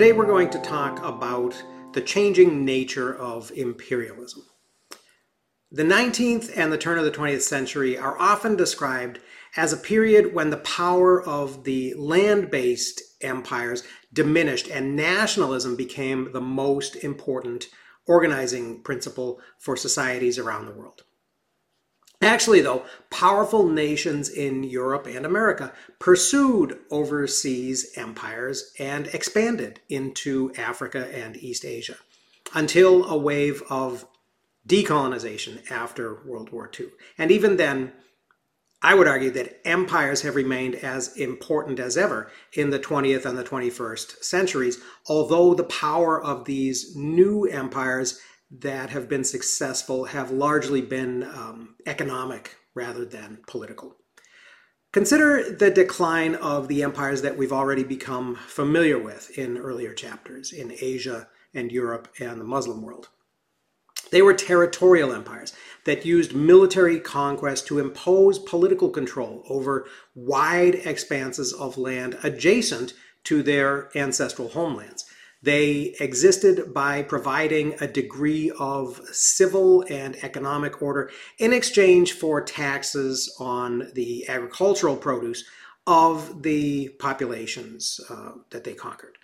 Today we're going to talk about the changing nature of imperialism. The 19th and the turn of the 20th century are often described as a period when the power of the land based empires diminished and nationalism became the most important organizing principle for societies around the world. Actually, though, powerful nations in Europe and America pursued overseas empires and expanded into Africa and East Asia until a wave of decolonization after World War II. And even then, I would argue that empires have remained as important as ever in the 20th and the 21st centuries, although the power of these new empires that have been successful have largely been um, economic rather than political. Consider the decline of the empires that we've already become familiar with in earlier chapters in Asia and Europe and the Muslim world. They were territorial empires that used military conquest to impose political control over wide expanses of land adjacent to their ancestral homelands. They existed by providing a degree of civil and economic order in exchange for taxes on the agricultural produce of the populations uh, that they conquered.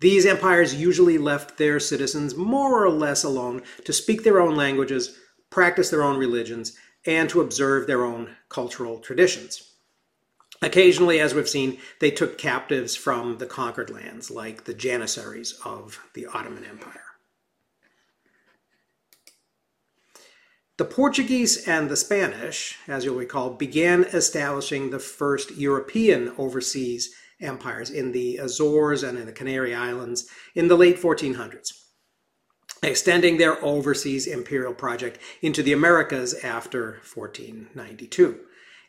These empires usually left their citizens more or less alone to speak their own languages, practice their own religions, and to observe their own cultural traditions. Occasionally, as we've seen, they took captives from the conquered lands, like the Janissaries of the Ottoman Empire. The Portuguese and the Spanish, as you'll recall, began establishing the first European overseas empires in the Azores and in the Canary Islands in the late 1400s, extending their overseas imperial project into the Americas after 1492.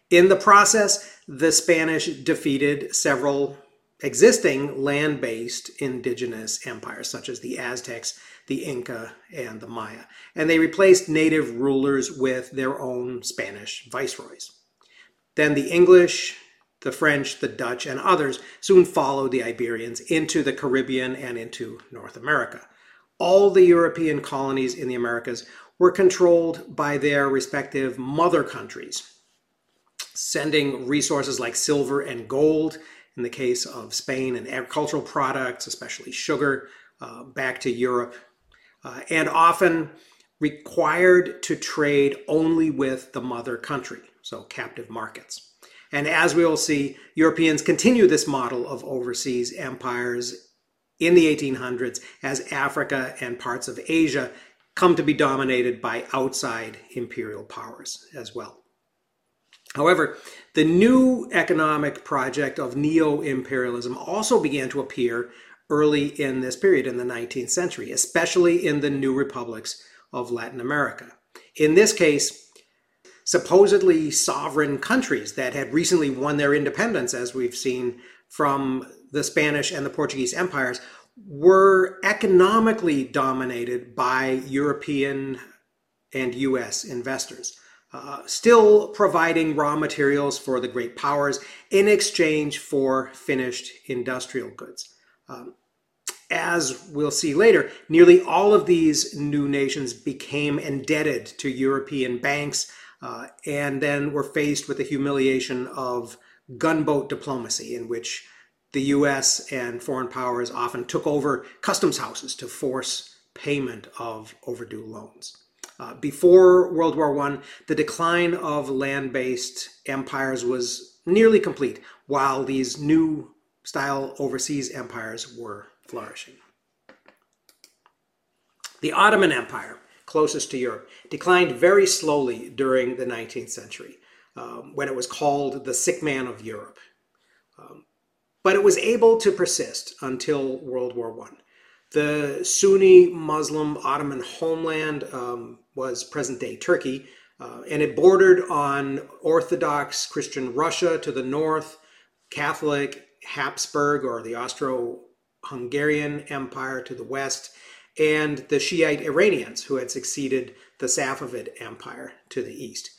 In the process, the Spanish defeated several existing land based indigenous empires, such as the Aztecs, the Inca, and the Maya, and they replaced native rulers with their own Spanish viceroys. Then the English, the French, the Dutch, and others soon followed the Iberians into the Caribbean and into North America. All the European colonies in the Americas were controlled by their respective mother countries, sending resources like silver and gold, in the case of Spain, and agricultural products, especially sugar, uh, back to Europe, uh, and often required to trade only with the mother country, so captive markets. And as we will see, Europeans continue this model of overseas empires in the 1800s as Africa and parts of Asia come to be dominated by outside imperial powers as well. However, the new economic project of neo imperialism also began to appear early in this period in the 19th century, especially in the new republics of Latin America. In this case, supposedly sovereign countries that had recently won their independence, as we've seen from the Spanish and the Portuguese empires, were economically dominated by European and US investors. Uh, still providing raw materials for the great powers in exchange for finished industrial goods. Um, as we'll see later, nearly all of these new nations became indebted to European banks uh, and then we're faced with the humiliation of gunboat diplomacy, in which the US and foreign powers often took over customs houses to force payment of overdue loans. Uh, before World War I, the decline of land based empires was nearly complete, while these new style overseas empires were flourishing. The Ottoman Empire closest to Europe, declined very slowly during the 19th century um, when it was called the sick man of Europe. Um, but it was able to persist until World War I. The Sunni Muslim Ottoman homeland um, was present day Turkey, uh, and it bordered on Orthodox Christian Russia to the north, Catholic Habsburg or the Austro Hungarian Empire to the west, and the Shiite Iranians who had succeeded the Safavid Empire to the east.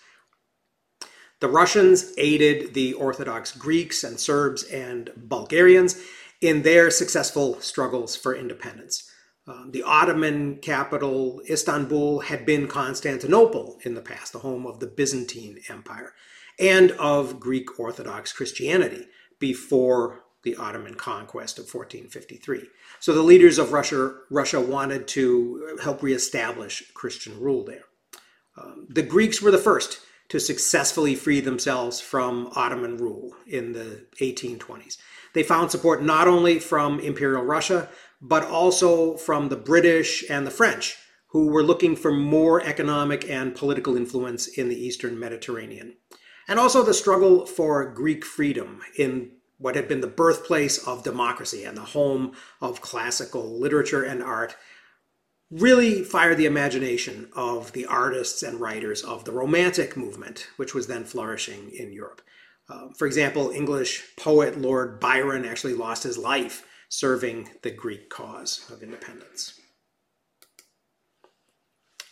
The Russians aided the Orthodox Greeks and Serbs and Bulgarians, in their successful struggles for independence. Um, the Ottoman capital, Istanbul, had been Constantinople in the past, the home of the Byzantine Empire and of Greek Orthodox Christianity before the Ottoman conquest of 1453. So the leaders of Russia, Russia wanted to help reestablish Christian rule there. Um, the Greeks were the first to successfully free themselves from Ottoman rule in the 1820s. They found support not only from Imperial Russia, but also from the British and the French, who were looking for more economic and political influence in the Eastern Mediterranean. And also the struggle for Greek freedom in what had been the birthplace of democracy and the home of classical literature and art really fired the imagination of the artists and writers of the Romantic movement, which was then flourishing in Europe. Uh, for example, English poet Lord Byron actually lost his life serving the Greek cause of independence.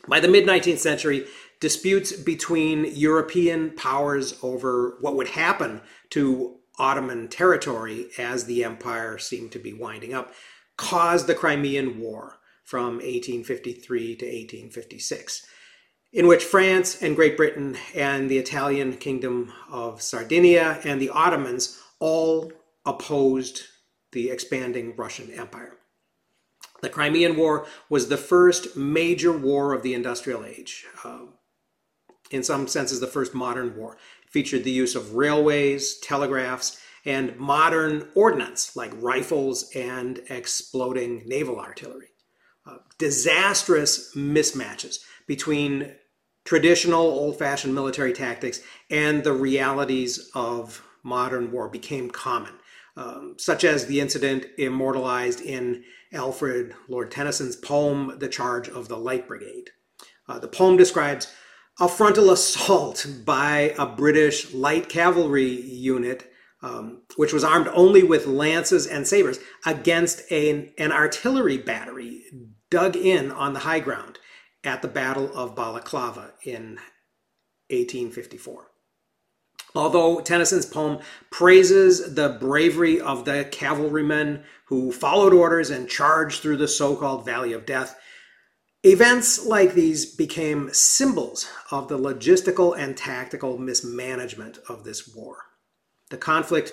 By the mid 19th century, disputes between European powers over what would happen to Ottoman territory as the empire seemed to be winding up caused the Crimean War from 1853 to 1856, in which France and Great Britain and the Italian Kingdom of Sardinia and the Ottomans all opposed the expanding Russian Empire. The Crimean War was the first major war of the industrial age. Uh, in some senses, the first modern war featured the use of railways, telegraphs, and modern ordnance like rifles and exploding naval artillery. Uh, disastrous mismatches between traditional old fashioned military tactics and the realities of modern war became common, um, such as the incident immortalized in Alfred Lord Tennyson's poem, The Charge of the Light Brigade. Uh, the poem describes a frontal assault by a British light cavalry unit, um, which was armed only with lances and sabers, against an artillery battery dug in on the high ground at the Battle of Balaclava in 1854. Although Tennyson's poem praises the bravery of the cavalrymen who followed orders and charged through the so called Valley of Death, Events like these became symbols of the logistical and tactical mismanagement of this war. The conflict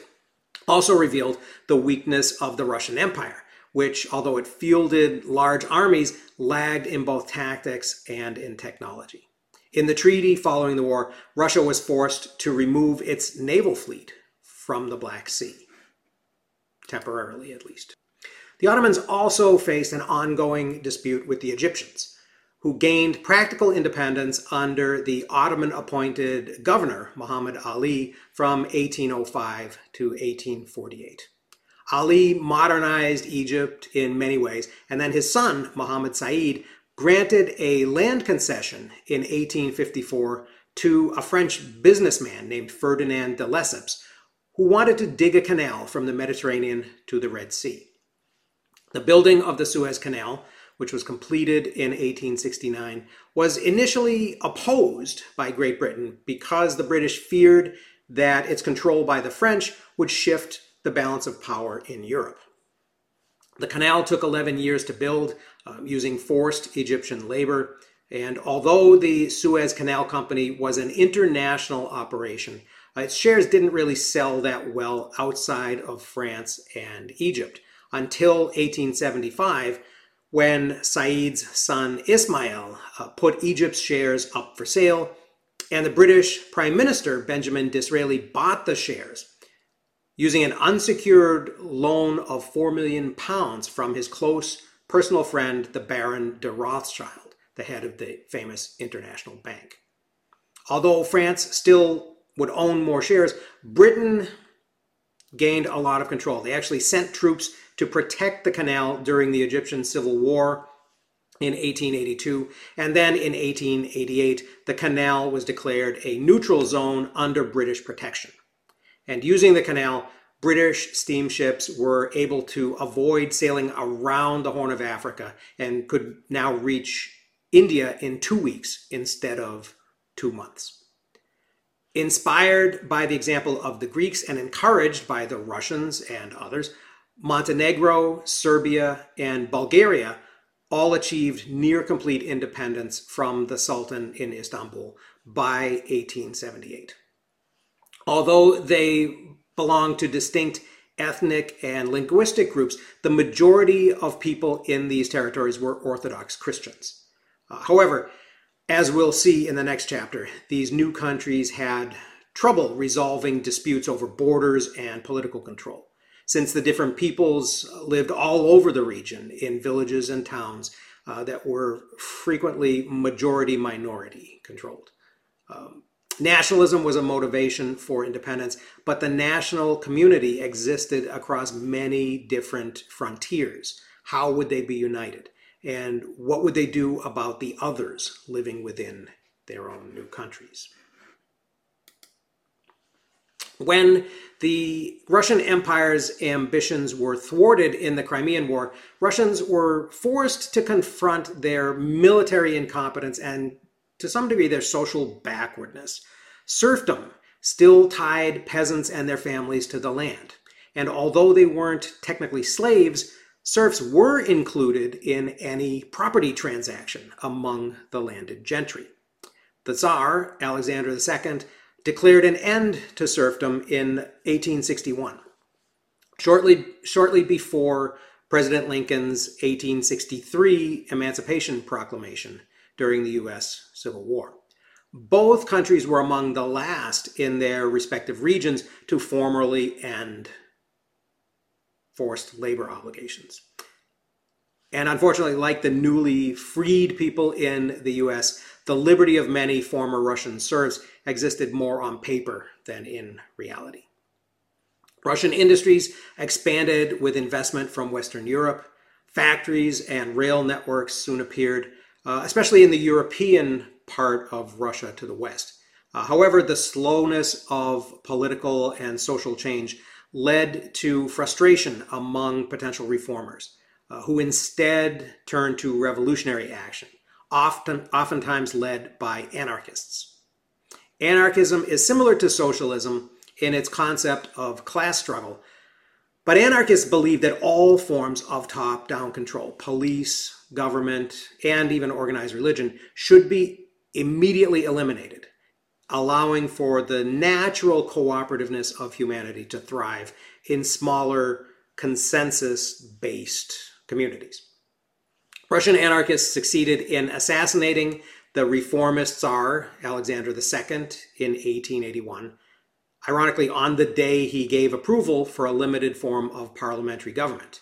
also revealed the weakness of the Russian Empire, which, although it fielded large armies, lagged in both tactics and in technology. In the treaty following the war, Russia was forced to remove its naval fleet from the Black Sea, temporarily at least. The Ottomans also faced an ongoing dispute with the Egyptians, who gained practical independence under the Ottoman appointed governor, Muhammad Ali, from 1805 to 1848. Ali modernized Egypt in many ways, and then his son, Muhammad Said, granted a land concession in 1854 to a French businessman named Ferdinand de Lesseps, who wanted to dig a canal from the Mediterranean to the Red Sea. The building of the Suez Canal, which was completed in 1869, was initially opposed by Great Britain because the British feared that its control by the French would shift the balance of power in Europe. The canal took 11 years to build um, using forced Egyptian labor, and although the Suez Canal Company was an international operation, uh, its shares didn't really sell that well outside of France and Egypt until 1875 when Said's son Ismail uh, put Egypt's shares up for sale, and the British Prime Minister Benjamin Disraeli bought the shares using an unsecured loan of 4 million pounds from his close personal friend, the Baron de Rothschild, the head of the famous international bank. Although France still would own more shares, Britain gained a lot of control. They actually sent troops to protect the canal during the Egyptian Civil War in 1882. And then in 1888, the canal was declared a neutral zone under British protection. And using the canal, British steamships were able to avoid sailing around the Horn of Africa and could now reach India in two weeks instead of two months. Inspired by the example of the Greeks and encouraged by the Russians and others, Montenegro, Serbia, and Bulgaria all achieved near complete independence from the Sultan in Istanbul by 1878. Although they belong to distinct ethnic and linguistic groups, the majority of people in these territories were Orthodox Christians. Uh, however, as we'll see in the next chapter, these new countries had trouble resolving disputes over borders and political control, since the different peoples lived all over the region in villages and towns uh, that were frequently majority minority controlled. Um, nationalism was a motivation for independence, but the national community existed across many different frontiers. How would they be united? And what would they do about the others living within their own new countries? When the Russian Empire's ambitions were thwarted in the Crimean War, Russians were forced to confront their military incompetence and, to some degree, their social backwardness. Serfdom still tied peasants and their families to the land. And although they weren't technically slaves, serfs were included in any property transaction among the landed gentry. The Tsar, Alexander II, declared an end to serfdom in 1861, shortly, shortly before President Lincoln's 1863 Emancipation Proclamation during the U.S. Civil War. Both countries were among the last in their respective regions to formally end forced labor obligations. And unfortunately, like the newly freed people in the US, the liberty of many former Russian serfs existed more on paper than in reality. Russian industries expanded with investment from Western Europe. Factories and rail networks soon appeared, uh, especially in the European part of Russia to the west. Uh, however, the slowness of political and social change led to frustration among potential reformers, uh, who instead turned to revolutionary action, often, oftentimes led by anarchists. Anarchism is similar to socialism in its concept of class struggle, but anarchists believe that all forms of top down control, police, government, and even organized religion, should be immediately eliminated, allowing for the natural cooperativeness of humanity to thrive in smaller, consensus based communities. Russian anarchists succeeded in assassinating the reformist Tsar, Alexander II, in 1881. Ironically, on the day he gave approval for a limited form of parliamentary government.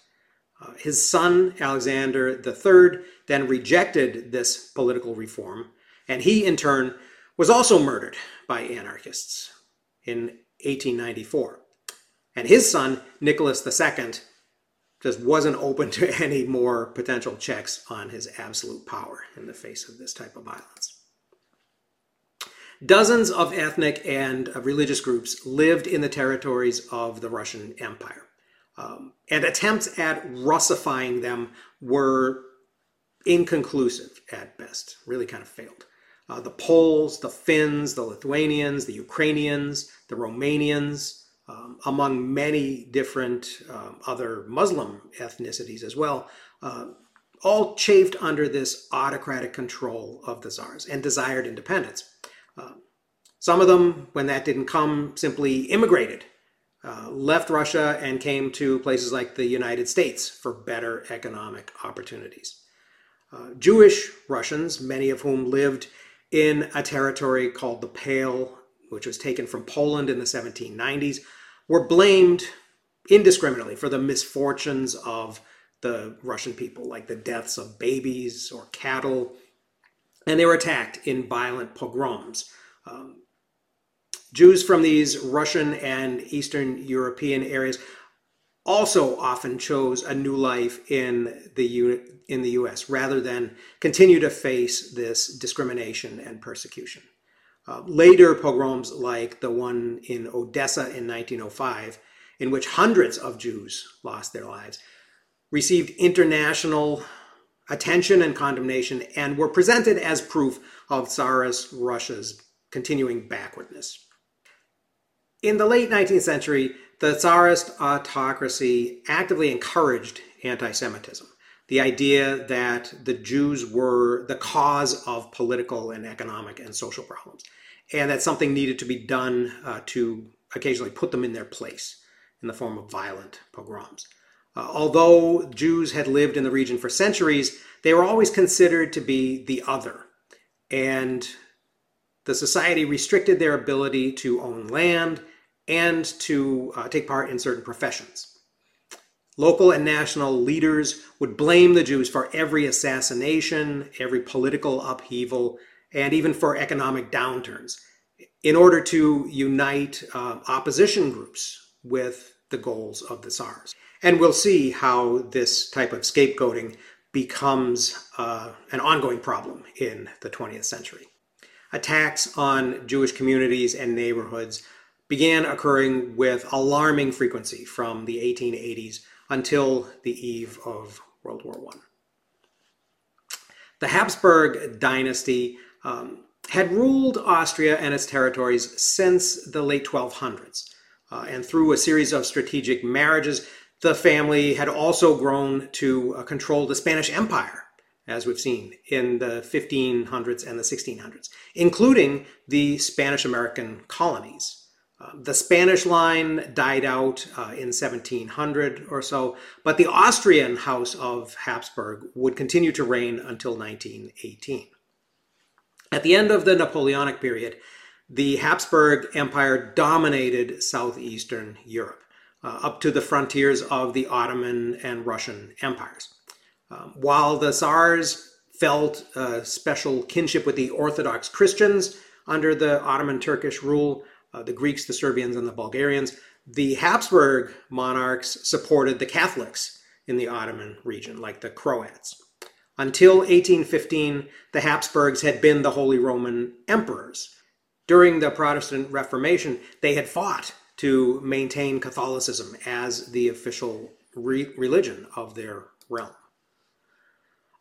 Uh, his son, Alexander III, then rejected this political reform, and he, in turn, was also murdered by anarchists in 1894. And his son, Nicholas II, just wasn't open to any more potential checks on his absolute power in the face of this type of violence. Dozens of ethnic and religious groups lived in the territories of the Russian Empire. Um, and attempts at Russifying them were inconclusive at best, really kind of failed. Uh, the Poles, the Finns, the Lithuanians, the Ukrainians, the Romanians, um, among many different um, other Muslim ethnicities as well, uh, all chafed under this autocratic control of the czars and desired independence. Uh, some of them, when that didn't come, simply immigrated, uh, left Russia, and came to places like the United States for better economic opportunities. Uh, Jewish Russians, many of whom lived in a territory called the Pale which was taken from Poland in the 1790s, were blamed indiscriminately for the misfortunes of the Russian people, like the deaths of babies or cattle, and they were attacked in violent pogroms. Um, Jews from these Russian and Eastern European areas also often chose a new life in the U- in the U.S. rather than continue to face this discrimination and persecution. Uh, later pogroms, like the one in Odessa in 1905, in which hundreds of Jews lost their lives, received international attention and condemnation and were presented as proof of Tsarist Russia's continuing backwardness. in the late 19th century, the Tsarist autocracy actively encouraged anti Semitism. The idea that the Jews were the cause of political and economic and social problems, and that something needed to be done uh, to occasionally put them in their place in the form of violent pogroms. Uh, although Jews had lived in the region for centuries, they were always considered to be the other. And the society restricted their ability to own land and to uh, take part in certain professions. Local and national leaders would blame the Jews for every assassination, every political upheaval, and even for economic downturns in order to unite uh, opposition groups with the goals of the Tsars. And we'll see how this type of scapegoating becomes uh, an ongoing problem in the 20th century. Attacks on Jewish communities and neighborhoods began occurring with alarming frequency from the 1880s until the eve of World War I. The Habsburg dynasty um, had ruled Austria and its territories since the late 1200s. Uh, and through a series of strategic marriages, the family had also grown to uh, control the Spanish Empire, as we've seen in the 1500s and the 1600s, including the Spanish American colonies. Uh, the Spanish line died out uh, in 1700 or so, but the Austrian House of Habsburg would continue to reign until 1918. At the end of the Napoleonic period, the Habsburg Empire dominated southeastern Europe uh, up to the frontiers of the Ottoman and Russian empires. Um, while the Tsars felt a special kinship with the Orthodox Christians under the Ottoman Turkish rule, uh, the Greeks, the Serbians, and the Bulgarians, the Habsburg monarchs supported the Catholics in the Ottoman region, like the Croats. Until 1815, the Habsburgs had been the Holy Roman Emperors. During the Protestant Reformation, they had fought to maintain Catholicism as the official re- religion of their realm.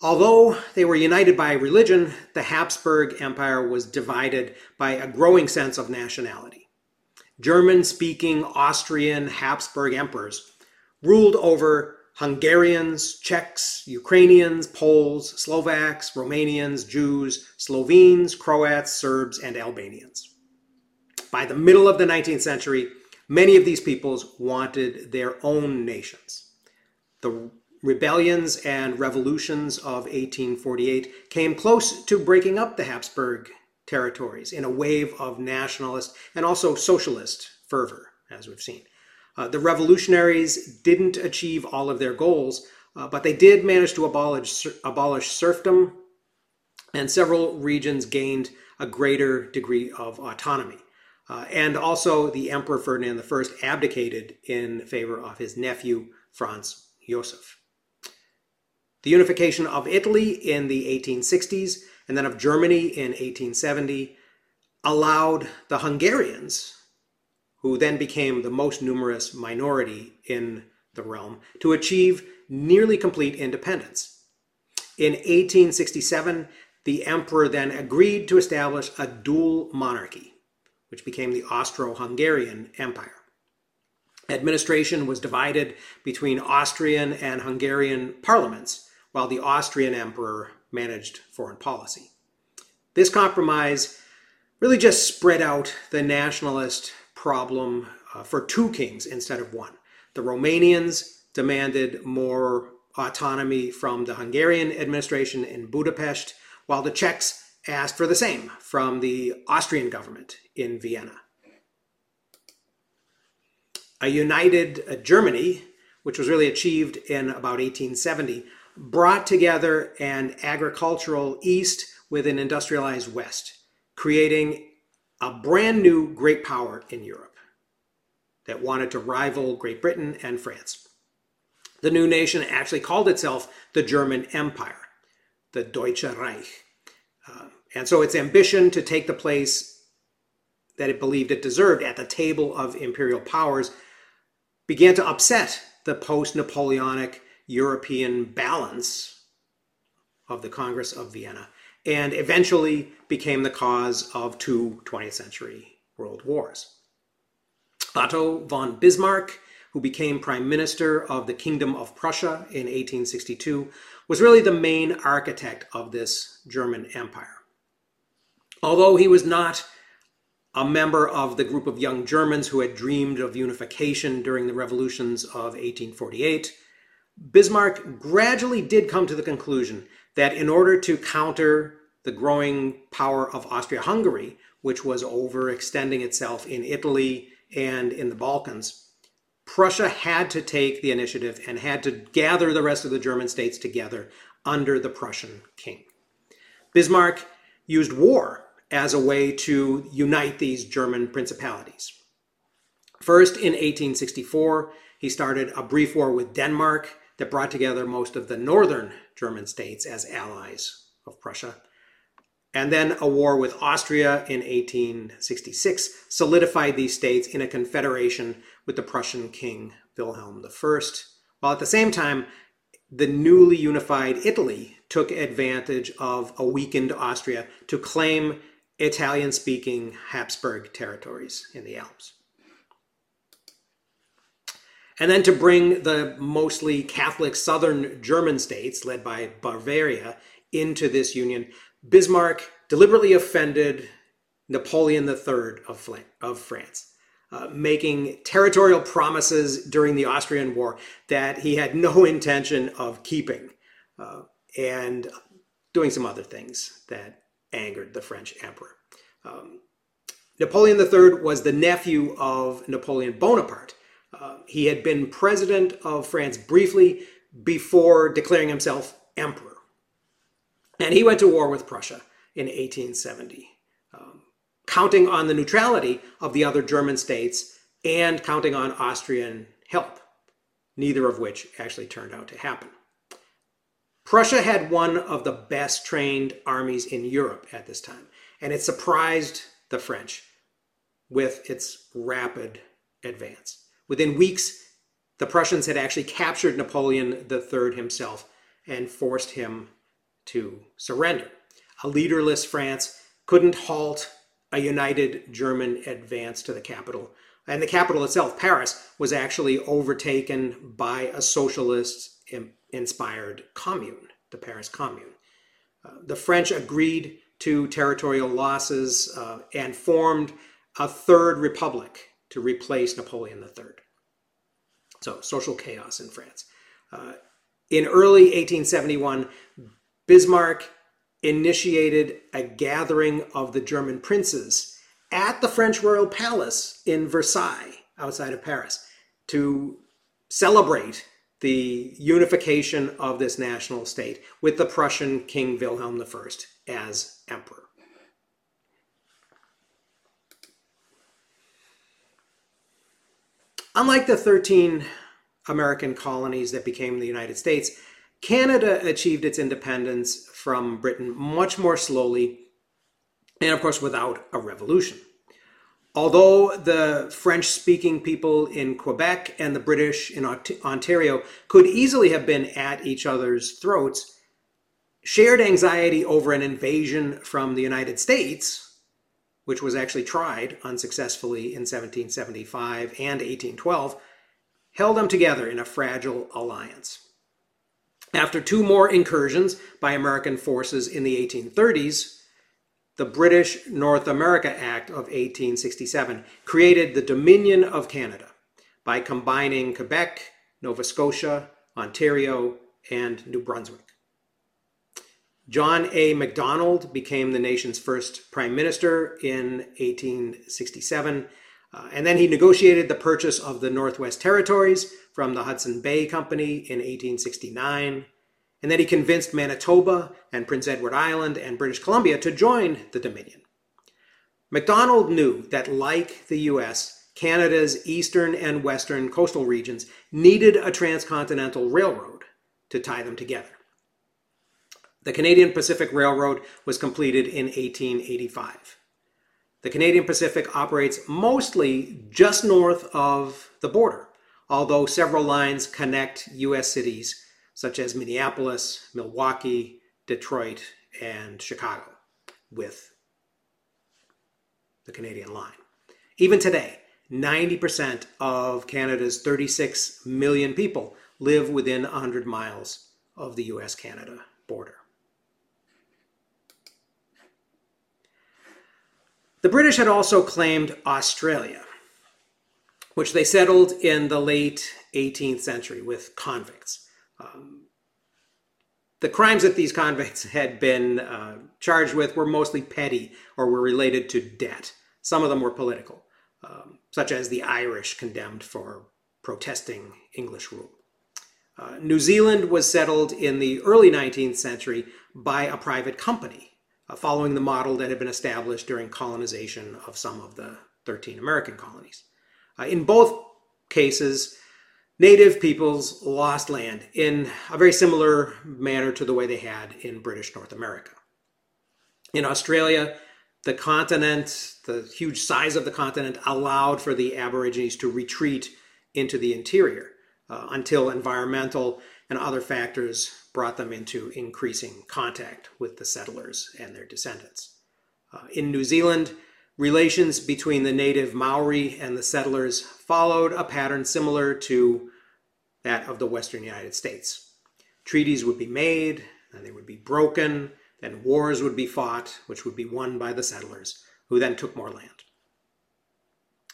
Although they were united by religion, the Habsburg Empire was divided by a growing sense of nationality. German speaking Austrian Habsburg emperors ruled over Hungarians, Czechs, Ukrainians, Poles, Slovaks, Romanians, Jews, Slovenes, Croats, Serbs, and Albanians. By the middle of the 19th century, Many of these peoples wanted their own nations. The rebellions and revolutions of 1848 came close to breaking up the Habsburg territories in a wave of nationalist and also socialist fervor, as we've seen. Uh, the revolutionaries didn't achieve all of their goals, uh, but they did manage to abolish, abolish serfdom, and several regions gained a greater degree of autonomy. Uh, and also, the Emperor Ferdinand I abdicated in favor of his nephew, Franz Joseph. The unification of Italy in the 1860s and then of Germany in 1870 allowed the Hungarians, who then became the most numerous minority in the realm, to achieve nearly complete independence. In 1867, the emperor then agreed to establish a dual monarchy which became the Austro Hungarian Empire. Administration was divided between Austrian and Hungarian parliaments, while the Austrian emperor managed foreign policy. This compromise really just spread out the nationalist problem uh, for two kings instead of one. The Romanians demanded more autonomy from the Hungarian administration in Budapest, while the Czechs asked for the same from the Austrian government in Vienna. A united uh, Germany, which was really achieved in about 1870, brought together an agricultural East with an industrialized West, creating a brand new great power in Europe that wanted to rival Great Britain and France. The new nation actually called itself the German Empire, the Deutsche Reich. And so its ambition to take the place that it believed it deserved at the table of imperial powers began to upset the post Napoleonic European balance of the Congress of Vienna and eventually became the cause of two 20th century world wars. Otto von Bismarck, who became prime minister of the Kingdom of Prussia in 1862, was really the main architect of this German empire. Although he was not a member of the group of young Germans who had dreamed of unification during the revolutions of 1848, Bismarck gradually did come to the conclusion that in order to counter the growing power of Austria Hungary, which was overextending itself in Italy and in the Balkans, Prussia had to take the initiative and had to gather the rest of the German states together under the Prussian king. Bismarck used war as a way to unite these German principalities. First, in 1864, he started a brief war with Denmark that brought together most of the northern German states as allies of Prussia. And then a war with Austria in 1866 solidified these states in a confederation with the Prussian king Wilhelm I, while at the same time, the newly unified Italy took advantage of a weakened Austria to claim Italian speaking Habsburg territories in the Alps. And then to bring the mostly Catholic southern German states, led by Bavaria, into this union, Bismarck deliberately offended Napoleon III of, of France. Uh, making territorial promises during the Austrian War that he had no intention of keeping, uh, and doing some other things that angered the French emperor. Um, Napoleon III was the nephew of Napoleon Bonaparte. Uh, he had been president of France briefly before declaring himself emperor. And he went to war with Prussia in 1870 counting on the neutrality of the other German states and counting on Austrian help, neither of which actually turned out to happen. Prussia had one of the best trained armies in Europe at this time, and it surprised the French with its rapid advance. Within weeks, the Prussians had actually captured Napoleon III himself and forced him to surrender. A leaderless France couldn't halt a united German advance to the capital. And the capital itself, Paris, was actually overtaken by a socialist inspired commune, the Paris Commune. Uh, the French agreed to territorial losses uh, and formed a third republic to replace Napoleon III. So, social chaos in France. Uh, in early 1871, Bismarck initiated a gathering of the German princes at the French royal palace in Versailles, outside of Paris, to celebrate the unification of this national state with the Prussian King Wilhelm I as emperor. Unlike the 13 American colonies that became the United States, Canada achieved its independence from Britain much more slowly, and of course without a revolution. Although the French speaking people in Quebec and the British in Ontario could easily have been at each other's throats, shared anxiety over an invasion from the United States, which was actually tried unsuccessfully in 1775 and 1812, held them together in a fragile alliance. After two more incursions by American forces in the 1830s, the British North America Act of 1867 created the Dominion of Canada by combining Quebec, Nova Scotia, Ontario, and New Brunswick. John A. Macdonald became the nation's first prime minister in 1867, uh, and then he negotiated the purchase of the Northwest Territories from the Hudson Bay Company in 1869, and that he convinced Manitoba and Prince Edward Island and British Columbia to join the Dominion. Macdonald knew that, like the US, Canada's eastern and western coastal regions needed a transcontinental railroad to tie them together. The Canadian Pacific Railroad was completed in 1885. The Canadian Pacific operates mostly just north of the border, although several lines connect U.S. cities such as Minneapolis, Milwaukee, Detroit, and Chicago with the Canadian line. Even today, 90% of Canada's 36 million people live within 100 miles of the US Canada border. The British had also claimed Australia, which they settled in the late 18th century with convicts. Um, the crimes that these convicts had been uh, charged with were mostly petty or were related to debt. Some of them were political, um, such as the Irish condemned for protesting English rule. Uh, New Zealand was settled in the early 19th century by a private company, uh, following the model that had been established during colonization of some of the 13 American colonies. Uh, in both cases, native peoples lost land in a very similar manner to the way they had in British North America. In Australia, the continent, the huge size of the continent, allowed for the Aborigines to retreat into the interior uh, until environmental and other factors brought them into increasing contact with the settlers and their descendants. Uh, in New Zealand, relations between the native Maori and the settlers followed a pattern similar to that of the Western United States. Treaties would be made, and they would be broken, then wars would be fought, which would be won by the settlers, who then took more land.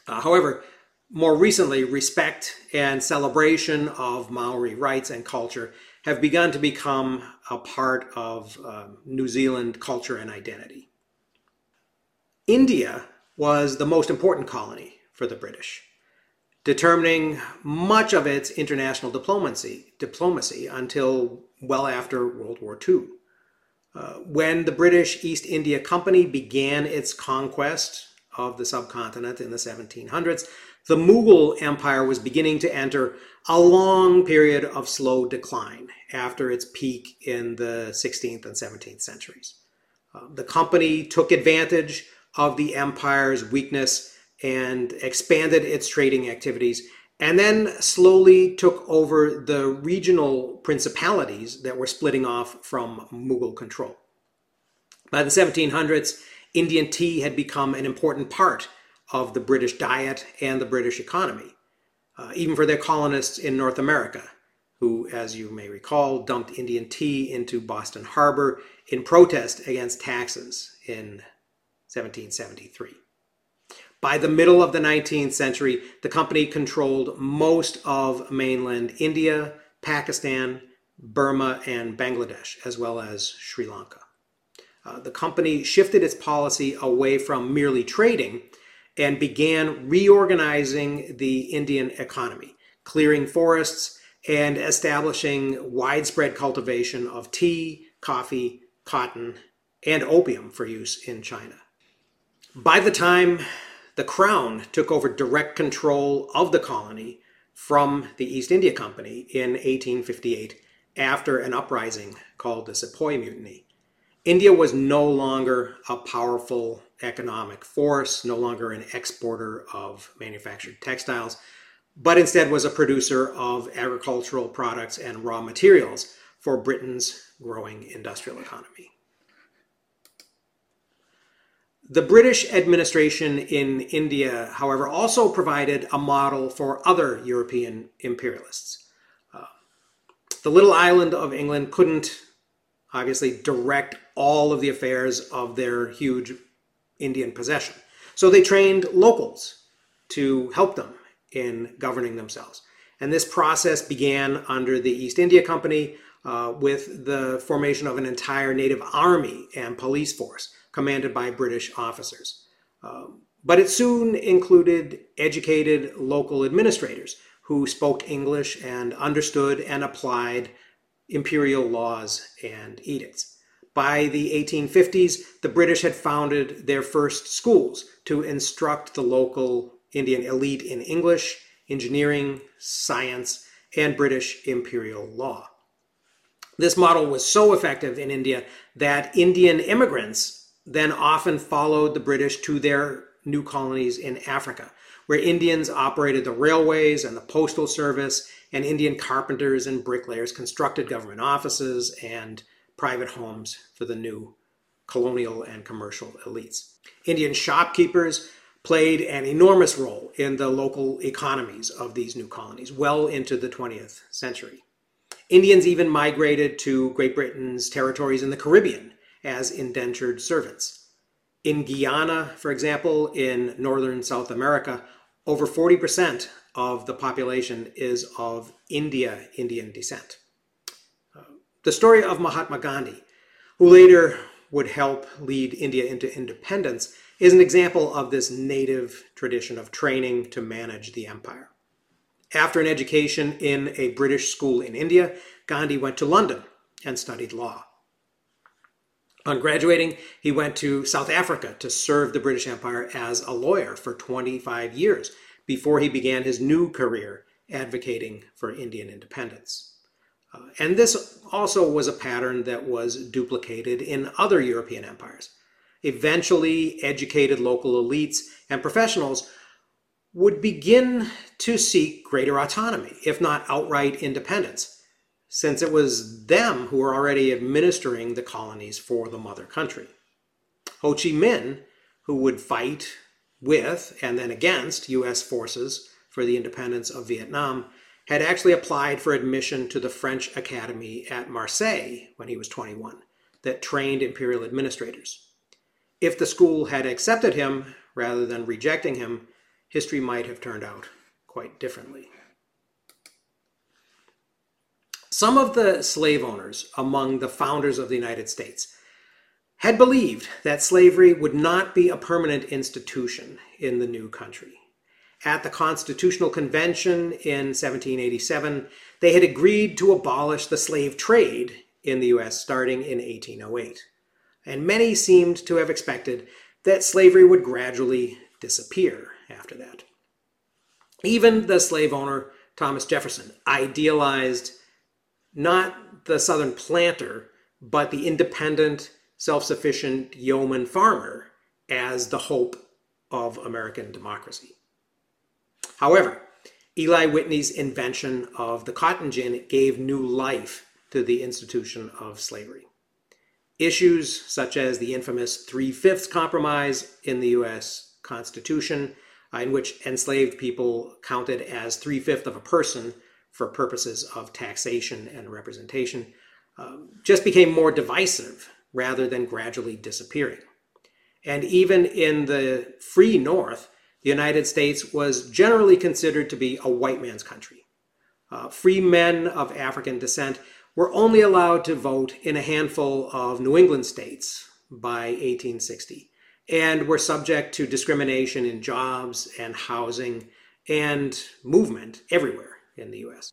Uh, however, more recently, respect and celebration of Maori rights and culture have begun to become a part of uh, New Zealand culture and identity. India was the most important colony for the British determining much of its international diplomacy, diplomacy until well after World War II. Uh, when the British East India Company began its conquest of the subcontinent in the 1700s, the Mughal Empire was beginning to enter a long period of slow decline after its peak in the 16th and 17th centuries. Uh, the company took advantage of the empire's weakness and expanded its trading activities, and then slowly took over the regional principalities that were splitting off from Mughal control. By the 1700s, Indian tea had become an important part of the British diet and the British economy, uh, even for their colonists in North America, who, as you may recall, dumped Indian tea into Boston Harbor in protest against taxes in 1773. By the middle of the 19th century, the company controlled most of mainland India, Pakistan, Burma, and Bangladesh, as well as Sri Lanka. Uh, the company shifted its policy away from merely trading and began reorganizing the Indian economy, clearing forests and establishing widespread cultivation of tea, coffee, cotton, and opium for use in China. By the time the Crown took over direct control of the colony from the East India Company in 1858 after an uprising called the Sepoy Mutiny. India was no longer a powerful economic force, no longer an exporter of manufactured textiles, but instead was a producer of agricultural products and raw materials for Britain's growing industrial economy. The British administration in India, however, also provided a model for other European imperialists. Uh, the little island of England couldn't obviously direct all of the affairs of their huge Indian possession. So they trained locals to help them in governing themselves. And this process began under the East India Company uh, with the formation of an entire native army and police force commanded by British officers. Um, but it soon included educated local administrators who spoke English and understood and applied imperial laws and edicts. By the 1850s, the British had founded their first schools to instruct the local Indian elite in English, engineering, science, and British imperial law. This model was so effective in India that Indian immigrants then often followed the British to their new colonies in Africa, where Indians operated the railways and the postal service, and Indian carpenters and bricklayers constructed government offices and private homes for the new colonial and commercial elites. Indian shopkeepers played an enormous role in the local economies of these new colonies well into the 20th century. Indians even migrated to Great Britain's territories in the Caribbean as indentured servants. In Guyana, for example, in northern South America, over 40% of the population is of India Indian descent. Uh, the story of Mahatma Gandhi, who later would help lead India into independence, is an example of this native tradition of training to manage the empire. After an education in a British school in India, Gandhi went to London and studied law. On graduating, he went to South Africa to serve the British Empire as a lawyer for 25 years before he began his new career advocating for Indian independence. Uh, and this also was a pattern that was duplicated in other European empires. Eventually, educated local elites and professionals would begin to seek greater autonomy, if not outright independence, since it was them who were already administering the colonies for the mother country. Ho Chi Minh, who would fight with and then against U.S. forces for the independence of Vietnam, had actually applied for admission to the French Academy at Marseille when he was 21, that trained imperial administrators. If the school had accepted him rather than rejecting him, history might have turned out quite differently. Some of the slave owners among the founders of the United States had believed that slavery would not be a permanent institution in the new country. At the Constitutional Convention in 1787, they had agreed to abolish the slave trade in the US starting in 1808. And many seemed to have expected that slavery would gradually disappear after that. Even the slave owner, Thomas Jefferson, idealized not the Southern planter, but the independent, self sufficient yeoman farmer as the hope of American democracy. However, Eli Whitney's invention of the cotton gin gave new life to the institution of slavery. Issues such as the infamous Three Fifths Compromise in the US Constitution, in which enslaved people counted as three fifths of a person for purposes of taxation and representation, um, just became more divisive rather than gradually disappearing. And even in the free North, the United States was generally considered to be a white man's country. Uh, free men of African descent were only allowed to vote in a handful of New England states by 1860 and were subject to discrimination in jobs and housing and movement everywhere in the US.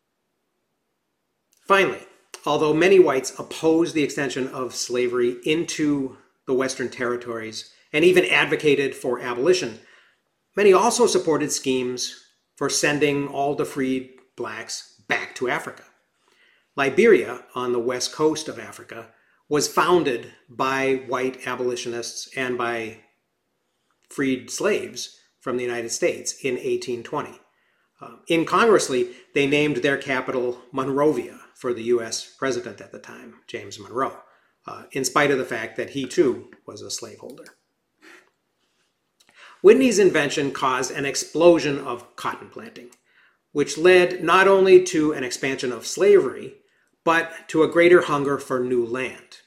Finally, although many whites opposed the extension of slavery into the Western territories and even advocated for abolition, many also supported schemes for sending all the freed blacks back to Africa. Liberia, on the west coast of Africa, was founded by white abolitionists and by freed slaves from the United States in 1820. Uh, incongruously, they named their capital Monrovia for the U.S. president at the time, James Monroe, uh, in spite of the fact that he too was a slaveholder. Whitney's invention caused an explosion of cotton planting, which led not only to an expansion of slavery, but to a greater hunger for new land.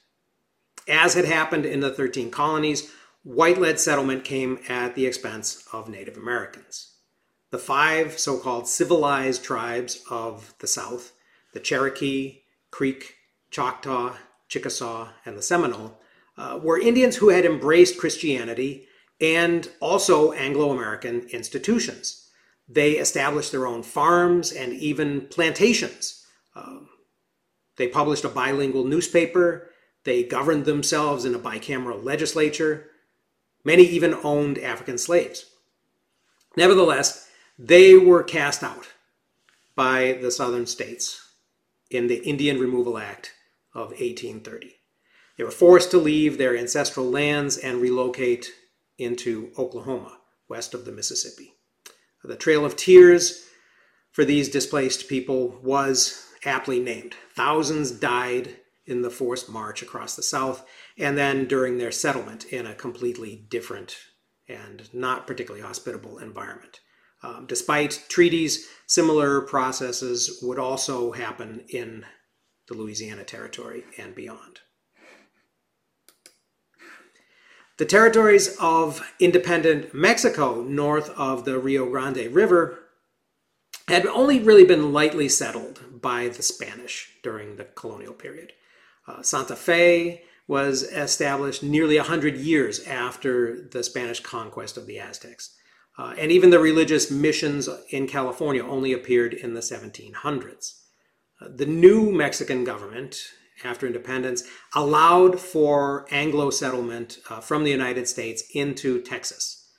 As had happened in the 13 colonies, white led settlement came at the expense of Native Americans. The five so called civilized tribes of the South the Cherokee, Creek, Choctaw, Chickasaw, and the Seminole, uh, were Indians who had embraced Christianity and also Anglo American institutions. They established their own farms and even plantations. Uh, they published a bilingual newspaper. They governed themselves in a bicameral legislature. Many even owned African slaves. Nevertheless, they were cast out by the southern states in the Indian Removal Act of 1830. They were forced to leave their ancestral lands and relocate into Oklahoma, west of the Mississippi. The Trail of Tears for these displaced people was aptly named. Thousands died in the forced march across the South, and then during their settlement in a completely different and not particularly hospitable environment. Um, despite treaties, similar processes would also happen in the Louisiana Territory and beyond. The territories of independent Mexico north of the Rio Grande River had only really been lightly settled by the Spanish during the colonial period. Uh, Santa Fe was established nearly 100 years after the Spanish conquest of the Aztecs. Uh, and even the religious missions in California only appeared in the 1700s. Uh, the new Mexican government, after independence, allowed for Anglo settlement uh, from the United States into Texas,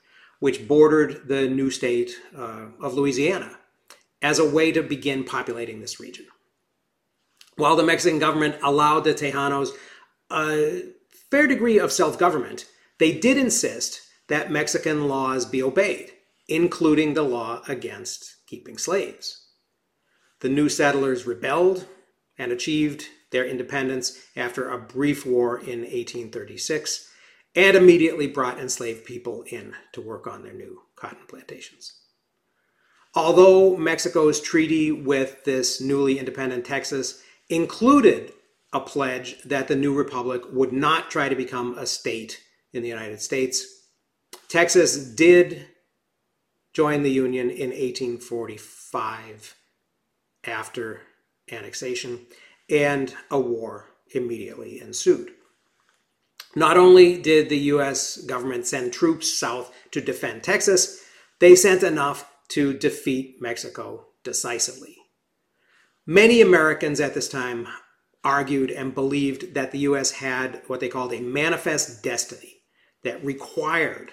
which bordered the new state uh, of Louisiana, as a way to begin populating this region. While the Mexican government allowed the Tejanos a fair degree of self government, they did insist that Mexican laws be obeyed, including the law against keeping slaves. The new settlers rebelled and achieved their independence after a brief war in 1836 and immediately brought enslaved people in to work on their new cotton plantations. Although Mexico's treaty with this newly independent Texas included a pledge that the new republic would not try to become a state in the United States, Texas did join the Union in 1845 after annexation, and a war immediately ensued. Not only did the US government send troops south to defend Texas, they sent enough to defeat Mexico decisively. Many Americans at this time argued and believed that the US had what they called a manifest destiny that required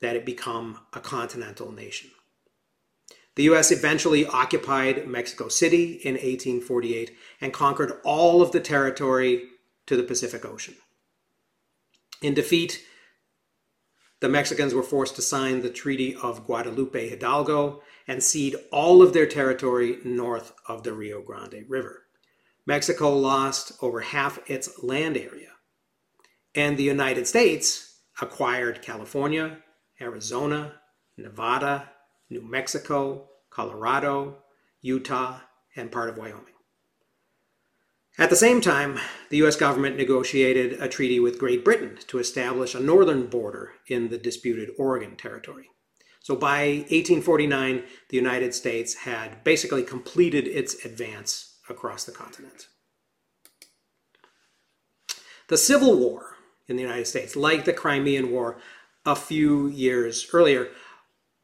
that it become a continental nation. The US eventually occupied Mexico City in 1848 and conquered all of the territory to the Pacific Ocean. In defeat, the Mexicans were forced to sign the Treaty of Guadalupe Hidalgo and cede all of their territory north of the Rio Grande River. Mexico lost over half its land area, and the United States acquired California, Arizona, Nevada, New Mexico, Colorado, Utah, and part of Wyoming. At the same time, the US government negotiated a treaty with Great Britain to establish a northern border in the disputed Oregon Territory. So by 1849, the United States had basically completed its advance across the continent. The Civil War in the United States, like the Crimean War, a few years earlier,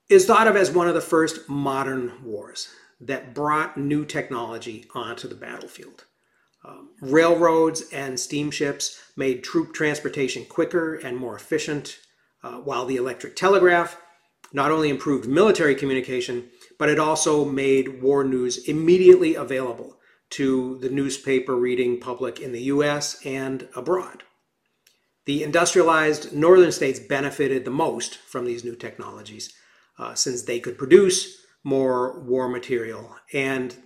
is thought of as one of the first modern wars that brought new technology onto the battlefield. Um, railroads and steamships made troop transportation quicker and more efficient, uh, while the electric telegraph not only improved military communication, but it also made war news immediately available to the newspaper reading public in the US and abroad. The industrialized northern states benefited the most from these new technologies uh, since they could produce more war material and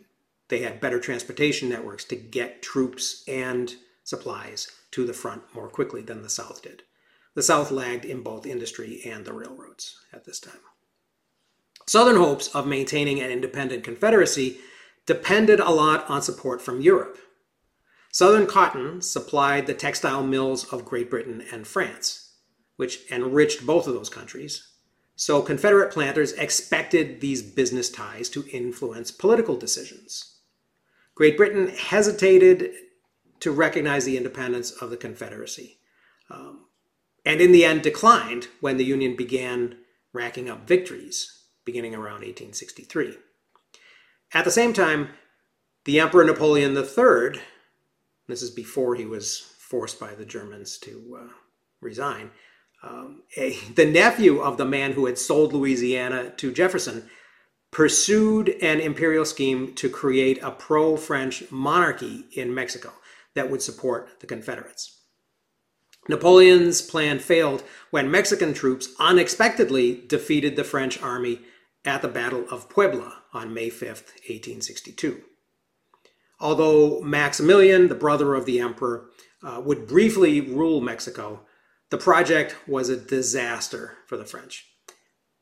they had better transportation networks to get troops and supplies to the front more quickly than the South did. The South lagged in both industry and the railroads at this time. Southern hopes of maintaining an independent Confederacy depended a lot on support from Europe. Southern cotton supplied the textile mills of Great Britain and France, which enriched both of those countries. So Confederate planters expected these business ties to influence political decisions. Great Britain hesitated to recognize the independence of the Confederacy, um, and in the end declined when the Union began racking up victories beginning around 1863. At the same time, the Emperor Napoleon III this is before he was forced by the Germans to uh, resign. Um, a, the nephew of the man who had sold Louisiana to Jefferson pursued an imperial scheme to create a pro French monarchy in Mexico that would support the Confederates. Napoleon's plan failed when Mexican troops unexpectedly defeated the French army at the Battle of Puebla on May 5, 1862. Although Maximilian, the brother of the emperor, uh, would briefly rule Mexico, The project was a disaster for the French.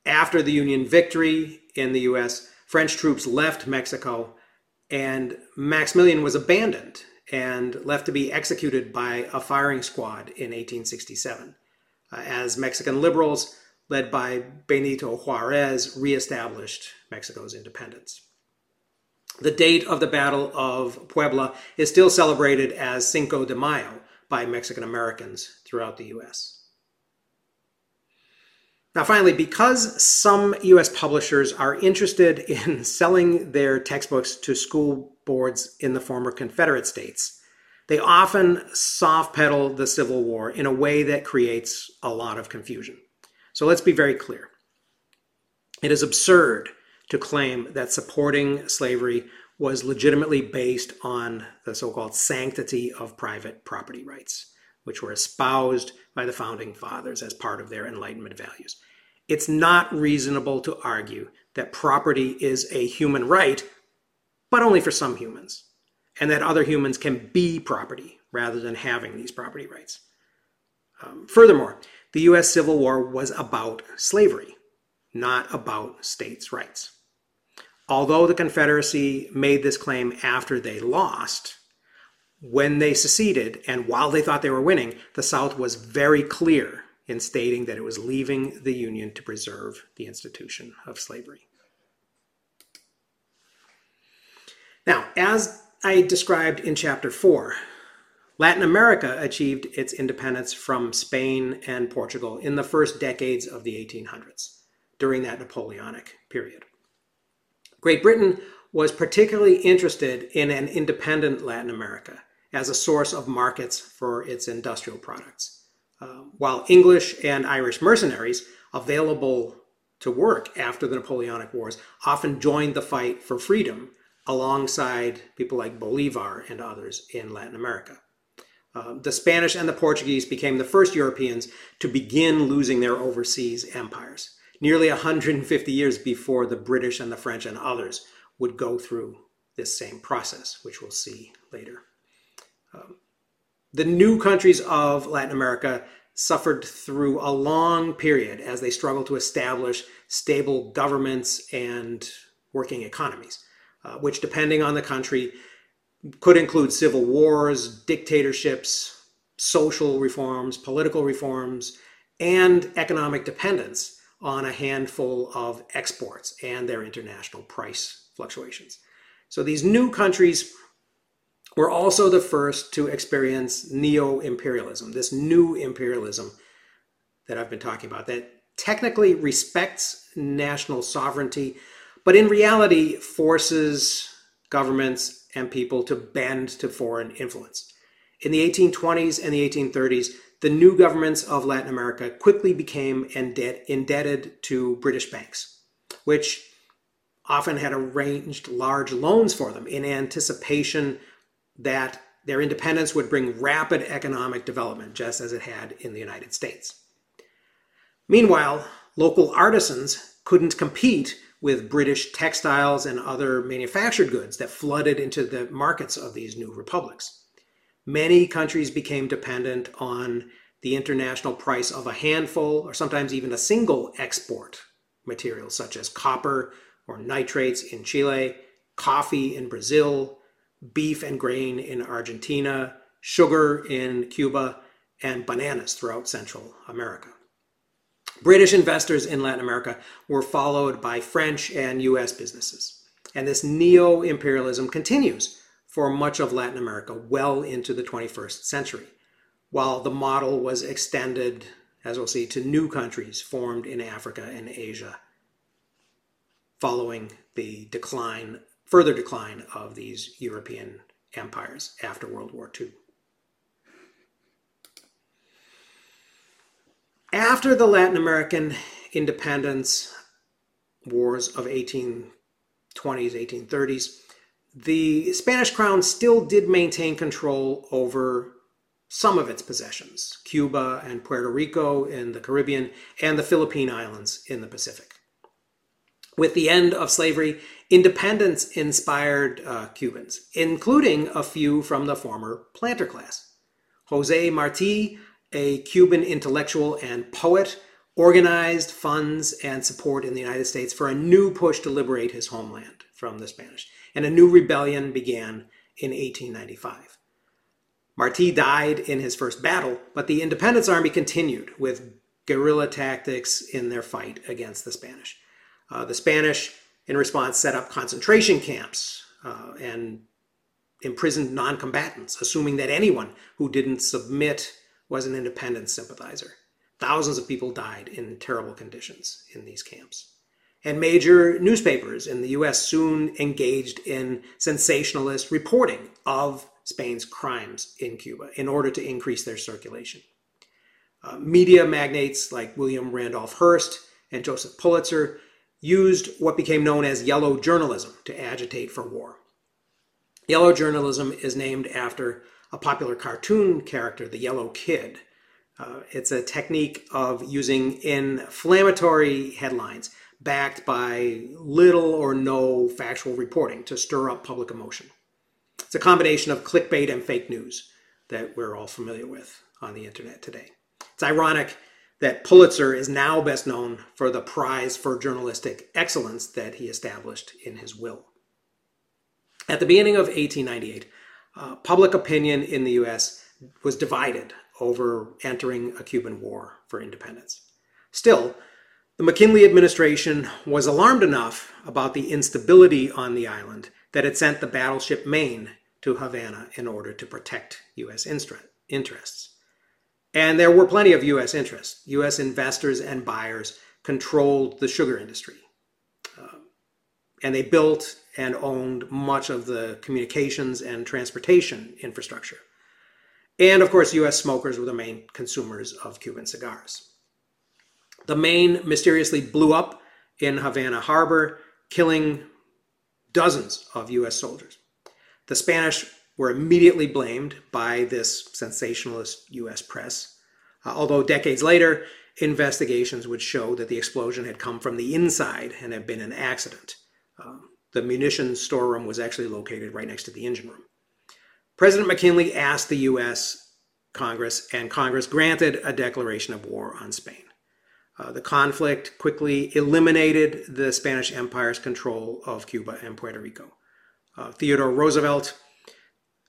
After the Union victory in the US, French troops left Mexico and Maximilian was abandoned and left to be executed by a firing squad in 1867 uh, as Mexican liberals, led by Benito Juarez, reestablished Mexico's independence. The date of the Battle of Puebla is still celebrated as Cinco de Mayo by Mexican Americans throughout the US. Now, finally, because some US publishers are interested in selling their textbooks to school boards in the former Confederate states, they often soft pedal the Civil War in a way that creates a lot of confusion. So let's be very clear. It is absurd to claim that supporting slavery was legitimately based on the so called sanctity of private property rights, which were espoused by the founding fathers as part of their Enlightenment values. It's not reasonable to argue that property is a human right, but only for some humans, and that other humans can be property rather than having these property rights. Um, furthermore, the US Civil War was about slavery, not about states' rights. Although the Confederacy made this claim after they lost, when they seceded and while they thought they were winning, the South was very clear in stating that it was leaving the Union to preserve the institution of slavery. Now, as I described in chapter 4, Latin America achieved its independence from Spain and Portugal in the first decades of the 1800s, during that Napoleonic period. Great Britain was particularly interested in an independent Latin America as a source of markets for its industrial products. Uh, while English and Irish mercenaries available to work after the Napoleonic Wars often joined the fight for freedom alongside people like Bolivar and others in Latin America. Uh, the Spanish and the Portuguese became the first Europeans to begin losing their overseas empires nearly 150 years before the British and the French and others would go through this same process, which we'll see later. Um, the new countries of Latin America suffered through a long period as they struggled to establish stable governments and working economies, uh, which, depending on the country, could include civil wars, dictatorships, social reforms, political reforms, and economic dependence on a handful of exports and their international price fluctuations. So these new countries were also the first to experience neo imperialism, this new imperialism that I've been talking about, that technically respects national sovereignty, but in reality forces governments and people to bend to foreign influence. In the 1820s and the 1830s, the new governments of Latin America quickly became indebted to British banks, which often had arranged large loans for them in anticipation that their independence would bring rapid economic development, just as it had in the United States. Meanwhile, local artisans couldn't compete with British textiles and other manufactured goods that flooded into the markets of these new republics many countries became dependent on the international price of a handful or sometimes even a single export material, such as copper or nitrates in Chile, coffee in Brazil, beef and grain in Argentina, sugar in Cuba, and bananas throughout Central America. British investors in Latin America were followed by French and US businesses. And this neo imperialism continues for much of Latin America well into the 21st century, while the model was extended, as we'll see, to new countries formed in Africa and Asia following the decline, further decline of these European empires after World War II. After the Latin American independence wars of 1820s, 1830s, the Spanish crown still did maintain control over some of its possessions Cuba and Puerto Rico in the Caribbean, and the Philippine Islands in the Pacific. With the end of slavery, independence inspired uh, Cubans, including a few from the former planter class. Jose Marti a Cuban intellectual and poet, organized funds and support in the United States for a new push to liberate his homeland from the Spanish. And a new rebellion began in 1895. Martí died in his first battle, but the Independence Army continued with guerrilla tactics in their fight against the Spanish. Uh, the Spanish, in response, set up concentration camps uh, and imprisoned non combatants, assuming that anyone who didn't submit was an independence sympathizer. Thousands of people died in terrible conditions in these camps. And major newspapers in the US soon engaged in sensationalist reporting of Spain's crimes in Cuba in order to increase their circulation. Uh, media magnates like William Randolph Hearst and Joseph Pulitzer used what became known as yellow journalism to agitate for war. Yellow journalism is named after a popular cartoon character, the Yellow Kid. Uh, it's a technique of using inflammatory headlines backed by little or no factual reporting to stir up public emotion. It's a combination of clickbait and fake news that we're all familiar with on the internet today. It's ironic that Pulitzer is now best known for the prize for journalistic excellence that he established in his will. At the beginning of 1898, uh, public opinion in the US was divided over entering a Cuban war for independence. Still, the McKinley administration was alarmed enough about the instability on the island that it sent the battleship Maine to Havana in order to protect U.S. interests. And there were plenty of U.S. interests. U.S. investors and buyers controlled the sugar industry. Uh, and they built and owned much of the communications and transportation infrastructure. And of course, US smokers were the main consumers of Cuban cigars. The Maine mysteriously blew up in Havana Harbor, killing dozens of US soldiers. The Spanish were immediately blamed by this sensationalist US press, uh, although decades later, investigations would show that the explosion had come from the inside and had been an accident. Um, the munitions storeroom was actually located right next to the engine room. President McKinley asked the U.S. Congress, and Congress granted a declaration of war on Spain. Uh, the conflict quickly eliminated the Spanish Empire's control of Cuba and Puerto Rico. Uh, Theodore Roosevelt,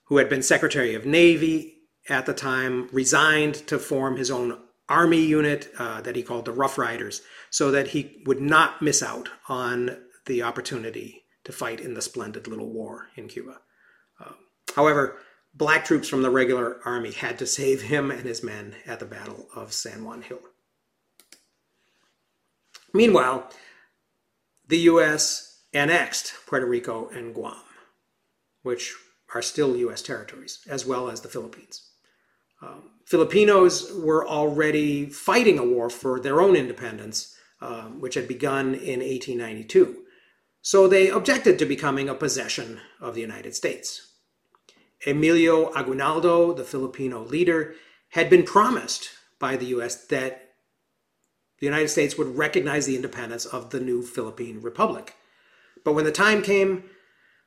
who had been Secretary of Navy at the time, resigned to form his own army unit uh, that he called the Rough Riders so that he would not miss out on the opportunity to fight in the splendid little war in Cuba. Uh, however, black troops from the regular army had to save him and his men at the Battle of San Juan Hill. Meanwhile, the U.S. annexed Puerto Rico and Guam, which are still U.S. territories, as well as the Philippines. Um, Filipinos were already fighting a war for their own independence, um, which had begun in 1892. So they objected to becoming a possession of the United States. Emilio Aguinaldo, the Filipino leader, had been promised by the US that the United States would recognize the independence of the new Philippine Republic. But when the time came,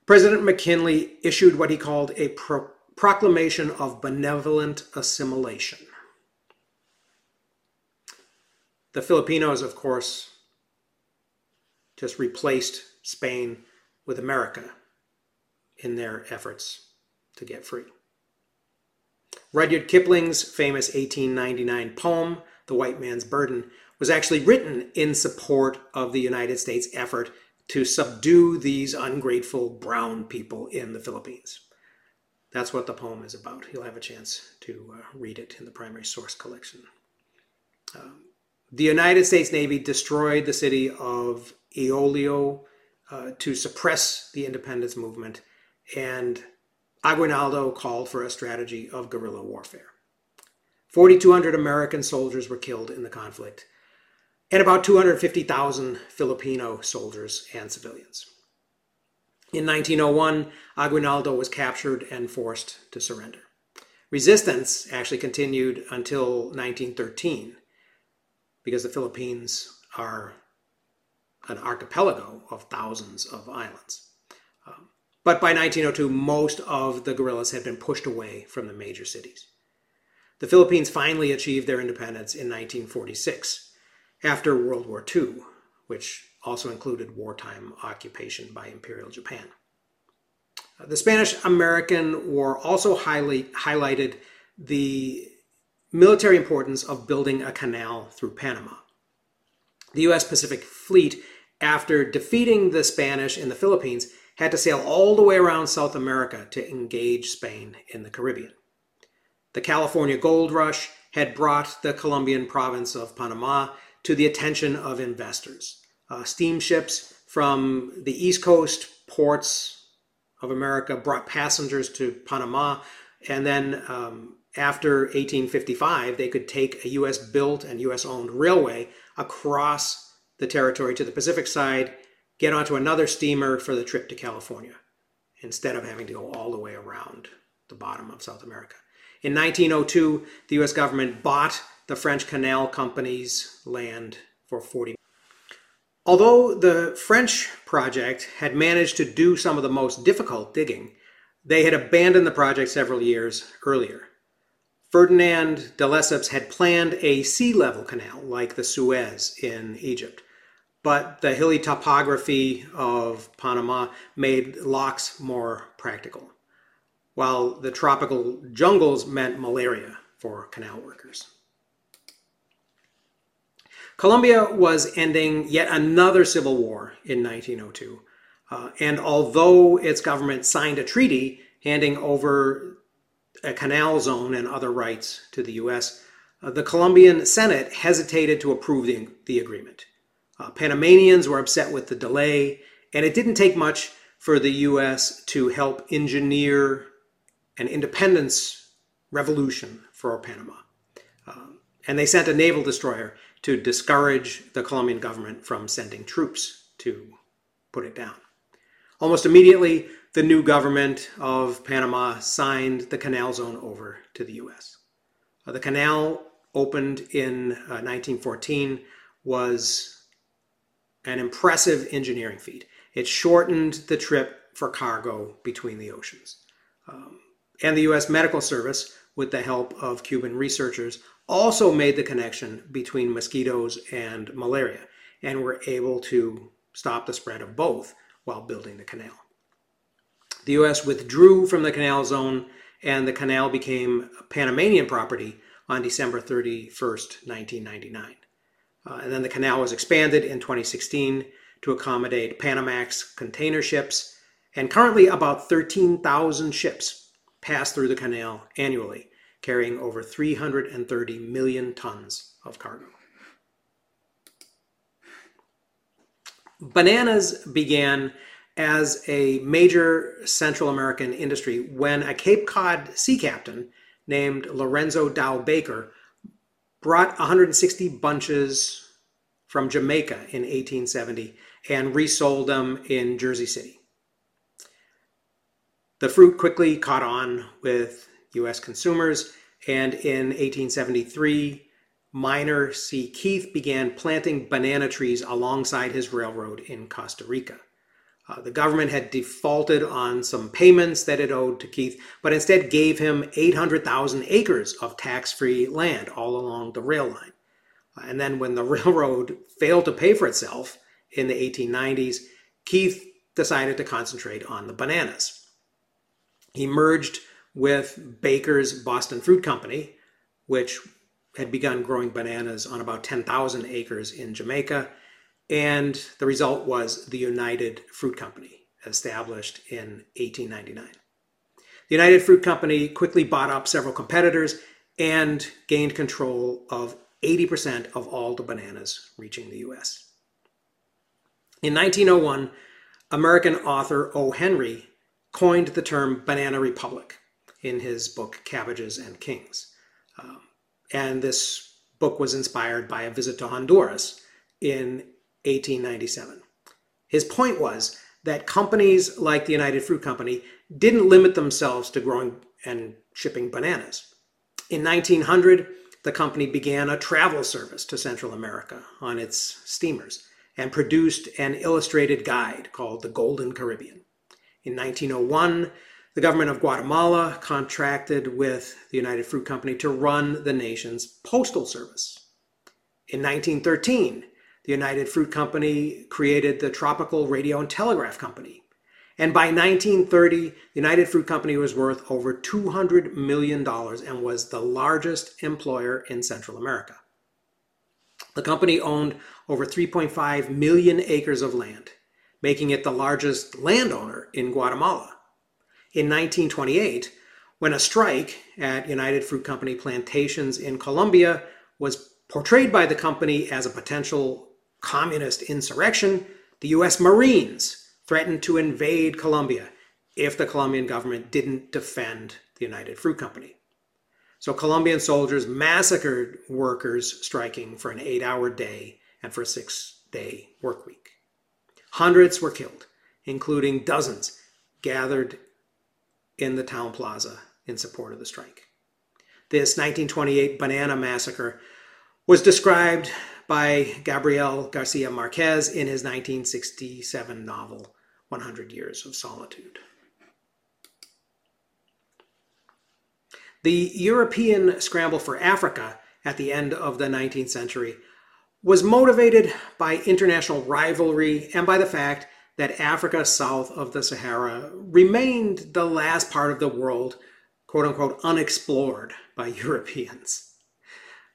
President McKinley issued what he called a pro- proclamation of benevolent assimilation. The Filipinos, of course, just replaced Spain with America in their efforts to get free. Rudyard Kipling's famous 1899 poem, The White Man's Burden, was actually written in support of the United States effort to subdue these ungrateful brown people in the Philippines. That's what the poem is about. You'll have a chance to uh, read it in the primary source collection. Um, the United States Navy destroyed the city of Iloilo uh, to suppress the independence movement, and Aguinaldo called for a strategy of guerrilla warfare. 4,200 American soldiers were killed in the conflict, and about 250,000 Filipino soldiers and civilians. In 1901, Aguinaldo was captured and forced to surrender. Resistance actually continued until 1913 because the Philippines are an archipelago of thousands of islands. Um, but by 1902, most of the guerrillas had been pushed away from the major cities. the Philippines finally achieved their independence in 1946 after World War II, which also included wartime occupation by Imperial Japan. Uh, the Spanish American War also highly highlighted the military importance of building a canal through Panama. The U.S. Pacific Fleet, after defeating the Spanish in the Philippines, had to sail all the way around South America to engage Spain in the Caribbean. The California gold rush had brought the Colombian province of Panama to the attention of investors. Uh, steamships from the East Coast ports of America brought passengers to Panama, and then um, after 1855, they could take a US built and US owned railway across the territory to the Pacific side, get onto another steamer for the trip to California, instead of having to go all the way around the bottom of South America. In 1902, the US government bought the French Canal Company's land for 40 Although the French project had managed to do some of the most difficult digging, they had abandoned the project several years earlier. Ferdinand de Lesseps had planned a sea level canal like the Suez in Egypt, but the hilly topography of Panama made locks more practical, while the tropical jungles meant malaria for canal workers. Colombia was ending yet another civil war in 1902. Uh, and although its government signed a treaty handing over a canal zone and other rights to the U.S., uh, the Colombian Senate hesitated to approve the, the agreement. Uh, Panamanians were upset with the delay, and it didn't take much for the U.S. to help engineer an independence revolution for Panama. Um, and they sent a naval destroyer to discourage the Colombian government from sending troops to put it down. Almost immediately, the new government of Panama signed the canal zone over to the US. Uh, the canal opened in uh, 1914 was an impressive engineering feat. It shortened the trip for cargo between the oceans. Um, and the US Medical Service, with the help of Cuban researchers, also made the connection between mosquitoes and malaria and were able to stop the spread of both while building the canal. The U.S. withdrew from the canal zone and the canal became Panamanian property on December 31st, 1999. Uh, and then the canal was expanded in 2016 to accommodate Panamax container ships, and currently about 13,000 ships pass through the canal annually, carrying over 330 million tons of cargo. Bananas began as a major Central American industry when a Cape Cod sea captain named Lorenzo Dow Baker brought 160 bunches from Jamaica in 1870 and resold them in Jersey City. The fruit quickly caught on with U.S. consumers, and in 1873, Minor C. Keith began planting banana trees alongside his railroad in Costa Rica. Uh, the government had defaulted on some payments that it owed to Keith, but instead gave him 800,000 acres of tax free land all along the rail line. Uh, and then, when the railroad failed to pay for itself in the 1890s, Keith decided to concentrate on the bananas. He merged with Baker's Boston Fruit Company, which had begun growing bananas on about 10,000 acres in Jamaica. And the result was the United Fruit Company, established in 1899. The United Fruit Company quickly bought up several competitors and gained control of 80% of all the bananas reaching the US. In 1901, American author O. Henry coined the term banana republic in his book Cabbages and Kings. Um, and this book was inspired by a visit to Honduras in 1897. His point was that companies like the United Fruit Company didn't limit themselves to growing and shipping bananas. In 1900, the company began a travel service to Central America on its steamers and produced an illustrated guide called The Golden Caribbean. In 1901, The government of Guatemala contracted with the United Fruit Company to run the nation's postal service. In 1913, the United Fruit Company created the Tropical Radio and Telegraph Company. And by 1930, the United Fruit Company was worth over $200 million and was the largest employer in Central America. The company owned over 3.5 million acres of land, making it the largest landowner in Guatemala. In 1928, when a strike at United Fruit Company plantations in Colombia was portrayed by the company as a potential communist insurrection, the US Marines threatened to invade Colombia if the Colombian government didn't defend the United Fruit Company. So Colombian soldiers massacred workers striking for an eight hour day and for a six day work week. Hundreds were killed, including dozens gathered in the town plaza in support of the strike. This 1928 Banana Massacre was described by Gabriel Garcia Marquez in his 1967 novel, 100 Years of Solitude. The European scramble for Africa at the end of the 19th century was motivated by international rivalry and by the fact that Africa south of the Sahara remained the last part of the world, quote unquote, unexplored by Europeans.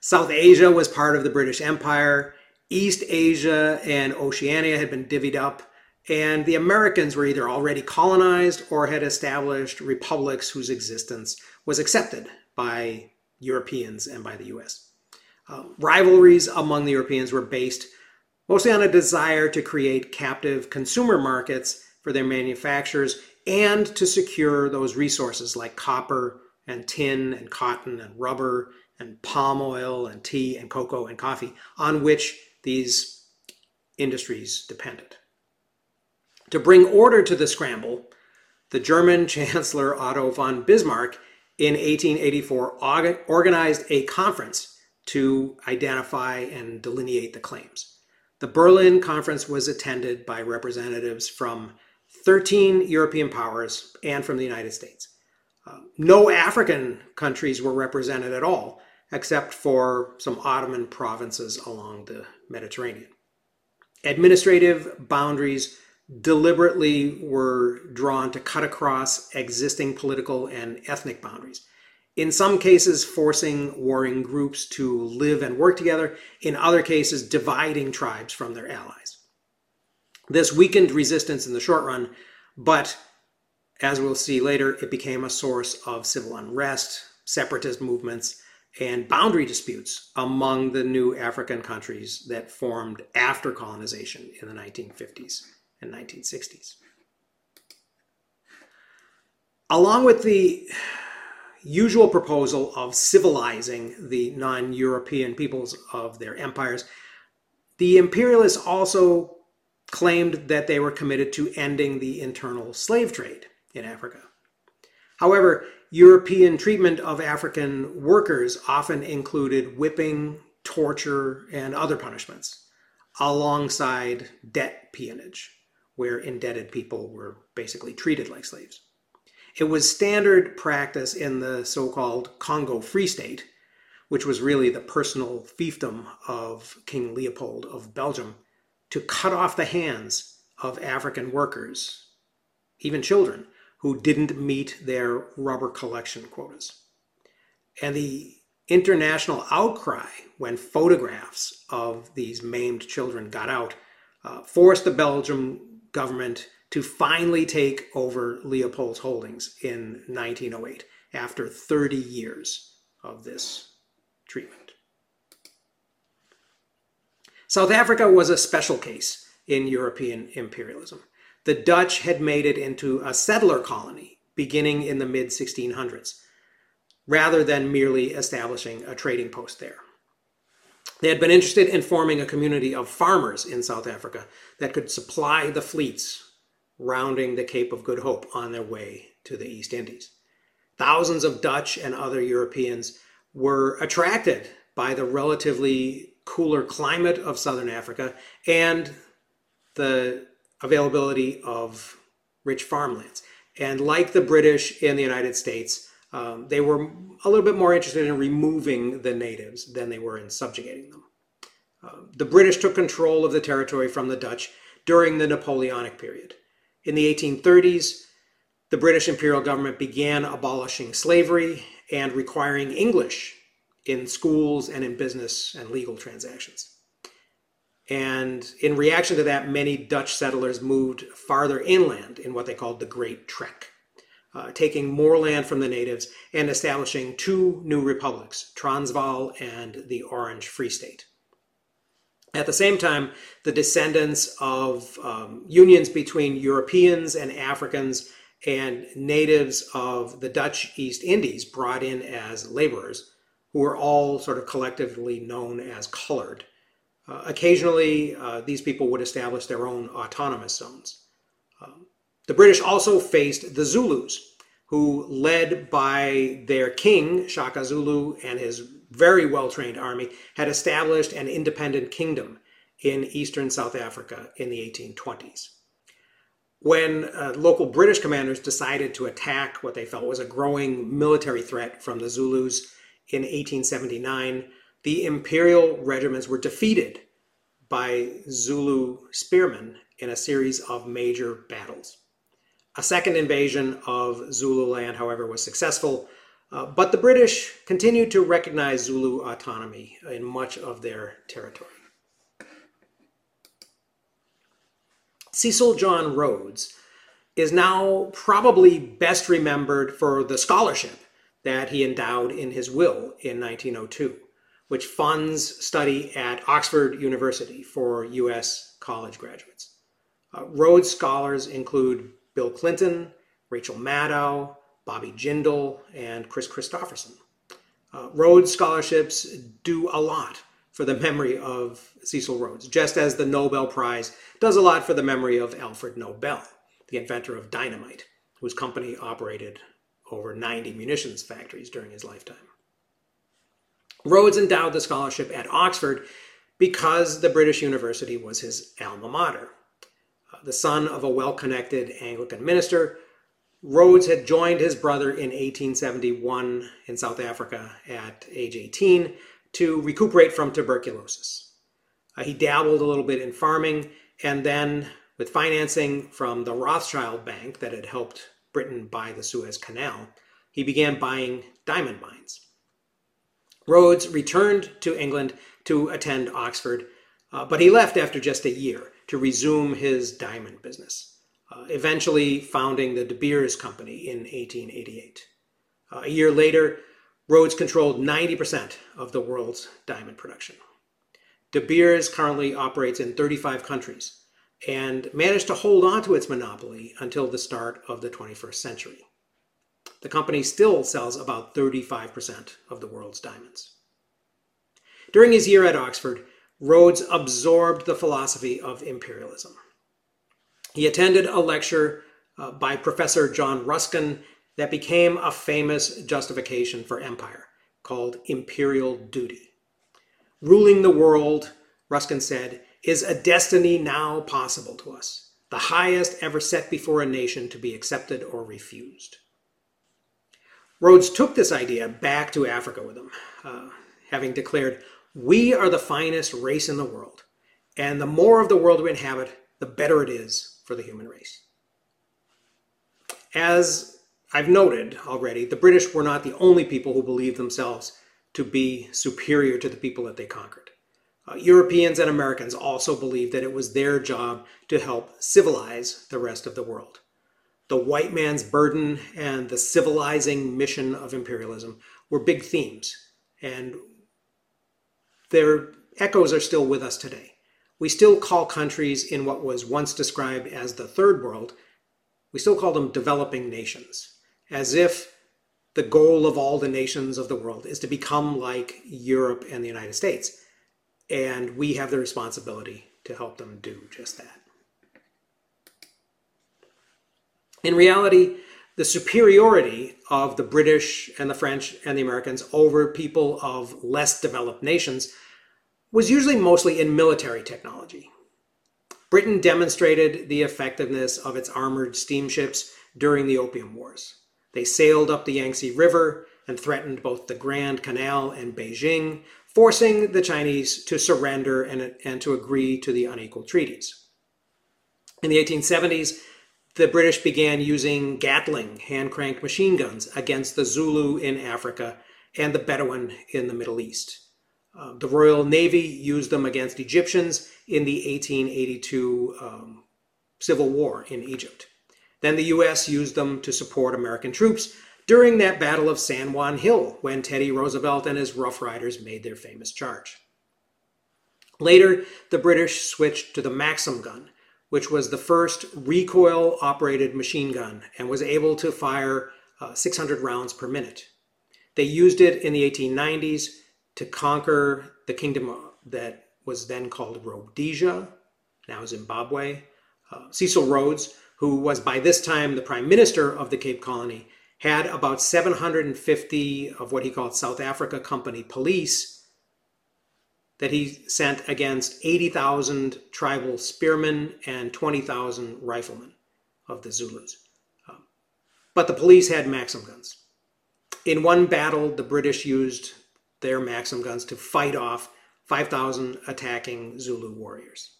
South Asia was part of the British Empire. East Asia and Oceania had been divvied up, and the Americans were either already colonized or had established republics whose existence was accepted by Europeans and by the US. Uh, rivalries among the Europeans were based mostly on a desire to create captive consumer markets for their manufacturers and to secure those resources like copper and tin and cotton and rubber and palm oil and tea and cocoa and coffee on which these industries depended. To bring order to the scramble, the German Chancellor Otto von Bismarck in 1884 organized a conference to identify and delineate the claims. The Berlin Conference was attended by representatives from 13 European powers and from the United States. Uh, no African countries were represented at all, except for some Ottoman provinces along the Mediterranean. Administrative boundaries deliberately were drawn to cut across existing political and ethnic boundaries. In some cases, forcing warring groups to live and work together, in other cases, dividing tribes from their allies. This weakened resistance in the short run, but as we'll see later, it became a source of civil unrest, separatist movements, and boundary disputes among the new African countries that formed after colonization in the 1950s and 1960s. Along with the usual proposal of civilizing the non European peoples of their empires, the imperialists also claimed that they were committed to ending the internal slave trade in Africa. However, European treatment of African workers often included whipping, torture, and other punishments, alongside debt peonage, where indebted people were basically treated like slaves. It was standard practice in the so called Congo Free State, which was really the personal fiefdom of King Leopold of Belgium, to cut off the hands of African workers, even children, who didn't meet their rubber collection quotas. And the international outcry when photographs of these maimed children got out uh, forced the Belgian government to finally take over Leopold's holdings in 1908 after 30 years of this treatment. South Africa was a special case in European imperialism the Dutch had made it into a settler colony beginning in the mid 1600s, rather than merely establishing a trading post there. They had been interested in forming a community of farmers in South Africa that could supply the fleets rounding the Cape of Good Hope on their way to the East Indies. Thousands of Dutch and other Europeans were attracted by the relatively cooler climate of southern Africa and the availability of rich farmlands. And like the British in the United States, um, they were a little bit more interested in removing the natives than they were in subjugating them. Uh, the British took control of the territory from the Dutch during the Napoleonic period. In the 1830s, the British imperial government began abolishing slavery and requiring English in schools and in business and legal transactions. And in reaction to that, many Dutch settlers moved farther inland in what they called the Great Trek, uh, taking more land from the natives and establishing two new republics, Transvaal and the Orange Free State. At the same time, the descendants of um, unions between Europeans and Africans and natives of the Dutch East Indies brought in as laborers, who were all sort of collectively known as colored, uh, occasionally, uh, these people would establish their own autonomous zones. The British also faced the Zulus, who, led by their king, Shaka Zulu, and his very well trained army, had established an independent kingdom in eastern South Africa in the 1820s. When uh, local British commanders decided to attack what they felt was a growing military threat from the Zulus in 1879, the imperial regiments were defeated by Zulu spearmen in a series of major battles. A second invasion of Zululand, however, was successful, uh, but the British continued to recognize Zulu autonomy in much of their territory. Cecil John Rhodes is now probably best remembered for the scholarship that he endowed in his will in 1902 which funds study at Oxford University for U.S. college graduates. Uh, Rhodes Scholars include Bill Clinton, Rachel Maddow, Bobby Jindal, and Kris Kristofferson. Uh, Rhodes Scholarships do a lot for the memory of Cecil Rhodes, just as the Nobel Prize does a lot for the memory of Alfred Nobel, the inventor of dynamite, whose company operated over 90 munitions factories during his lifetime. Rhodes endowed the scholarship at Oxford because the British University was his alma mater. The son of a well connected Anglican minister, Rhodes had joined his brother in 1871 in South Africa at age 18 to recuperate from tuberculosis. Uh, he dabbled a little bit in farming and then, with financing from the Rothschild Bank that had helped Britain buy the Suez Canal, he began buying diamond mines. Rhodes returned to England to attend Oxford, uh, but he left after just a year to resume his diamond business, uh, eventually founding the De Beers Company in 1888. Uh, a year later, Rhodes controlled 90% of the world's diamond production. De Beers currently operates in 35 countries and managed to hold on to its monopoly until the start of the 21st century the company still sells about 35% of the world's diamonds. During his year at Oxford, Rhodes absorbed the philosophy of imperialism. He attended a lecture uh, by Professor John Ruskin that became a famous justification for empire called imperial duty. Ruling the world, Ruskin said, is a destiny now possible to us, the highest ever set before a nation to be accepted or refused. Rhodes took this idea back to Africa with him, uh, having declared, We are the finest race in the world, and the more of the world we inhabit, the better it is for the human race. As I've noted already, the British were not the only people who believed themselves to be superior to the people that they conquered. Uh, Europeans and Americans also believed that it was their job to help civilize the rest of the world the white man's burden and the civilizing mission of imperialism were big themes, and their echoes are still with us today. We still call countries in what was once described as the third world, we still call them developing nations, as if the goal of all the nations of the world is to become like Europe and the United States. And we have the responsibility to help them do just that. In reality, the superiority of the British and the French and the Americans over people of less developed nations was usually mostly in military technology. Britain demonstrated the effectiveness of its armored steamships during the Opium Wars. They sailed up the Yangtze River and threatened both the Grand Canal and Beijing, forcing the Chinese to surrender and, and to agree to the unequal treaties. In the 1870s, the British began using Gatling hand cranked machine guns against the Zulu in Africa and the Bedouin in the Middle East. Uh, the Royal Navy used them against Egyptians in the 1882 um, Civil War in Egypt. Then the U.S. used them to support American troops during that Battle of San Juan Hill when Teddy Roosevelt and his Rough Riders made their famous charge. Later, the British switched to the Maxim gun, which was the first recoil operated machine gun and was able to fire uh, 600 rounds per minute. They used it in the 1890s to conquer the kingdom that was then called Rhodesia, now Zimbabwe. Uh, Cecil Rhodes, who was by this time the prime minister of the Cape Colony, had about 750 of what he called South Africa Company police that he sent against 80,000 tribal spearmen and 20,000 riflemen of the Zulus. Um, but the police had Maxim guns. In one battle, the British used their Maxim guns to fight off 5,000 attacking Zulu warriors.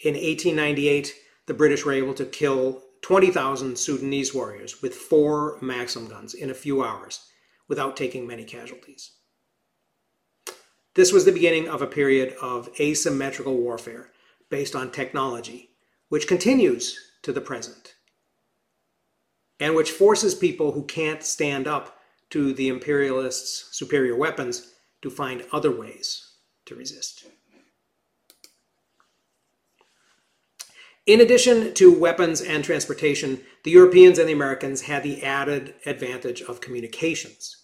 In 1898, the British were able to kill 20,000 Sudanese warriors with four Maxim guns in a few hours without taking many casualties. This was the beginning of a period of asymmetrical warfare based on technology, which continues to the present, and which forces people who can't stand up to the imperialists' superior weapons to find other ways to resist. In addition to weapons and transportation, the Europeans and the Americans had the added advantage of communications.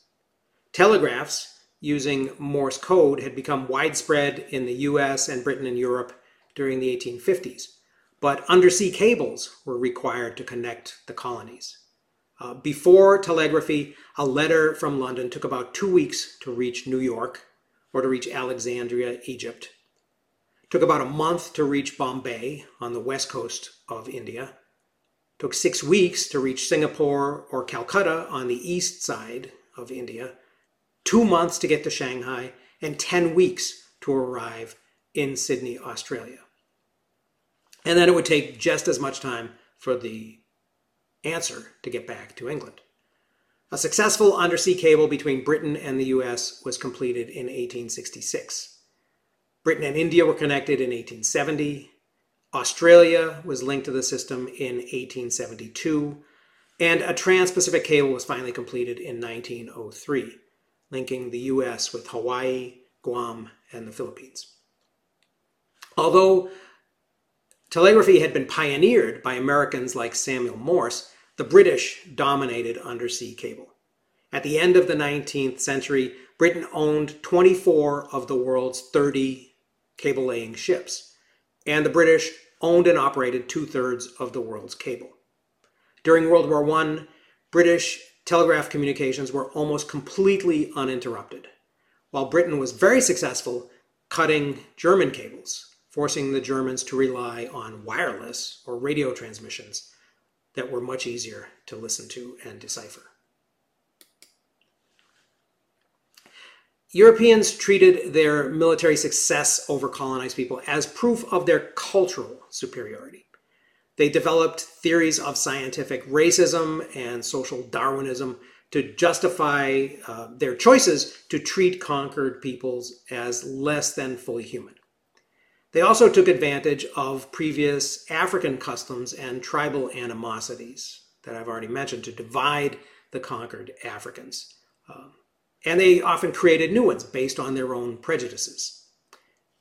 Telegraphs using Morse code had become widespread in the US and Britain and Europe during the 1850s, but undersea cables were required to connect the colonies. Uh, before telegraphy, a letter from London took about two weeks to reach New York or to reach Alexandria, Egypt. It took about a month to reach Bombay on the west coast of India. It took six weeks to reach Singapore or Calcutta on the east side of India. Two months to get to Shanghai, and 10 weeks to arrive in Sydney, Australia. And then it would take just as much time for the answer to get back to England. A successful undersea cable between Britain and the US was completed in 1866. Britain and India were connected in 1870. Australia was linked to the system in 1872. And a trans Pacific cable was finally completed in 1903, linking the US with Hawaii, Guam, and the Philippines. Although telegraphy had been pioneered by Americans like Samuel Morse, the British dominated undersea cable. At the end of the 19th century, Britain owned 24 of the world's 30 cable laying ships, and the British owned and operated two thirds of the world's cable. During World War I, British telegraph communications were almost completely uninterrupted, while Britain was very successful cutting German cables, forcing the Germans to rely on wireless or radio transmissions that were much easier to listen to and decipher. Europeans treated their military success over colonized people as proof of their cultural superiority. They developed theories of scientific racism and social Darwinism to justify uh, their choices to treat conquered peoples as less than fully human. They also took advantage of previous African customs and tribal animosities that I've already mentioned to divide the conquered Africans. Um, and they often created new ones based on their own prejudices.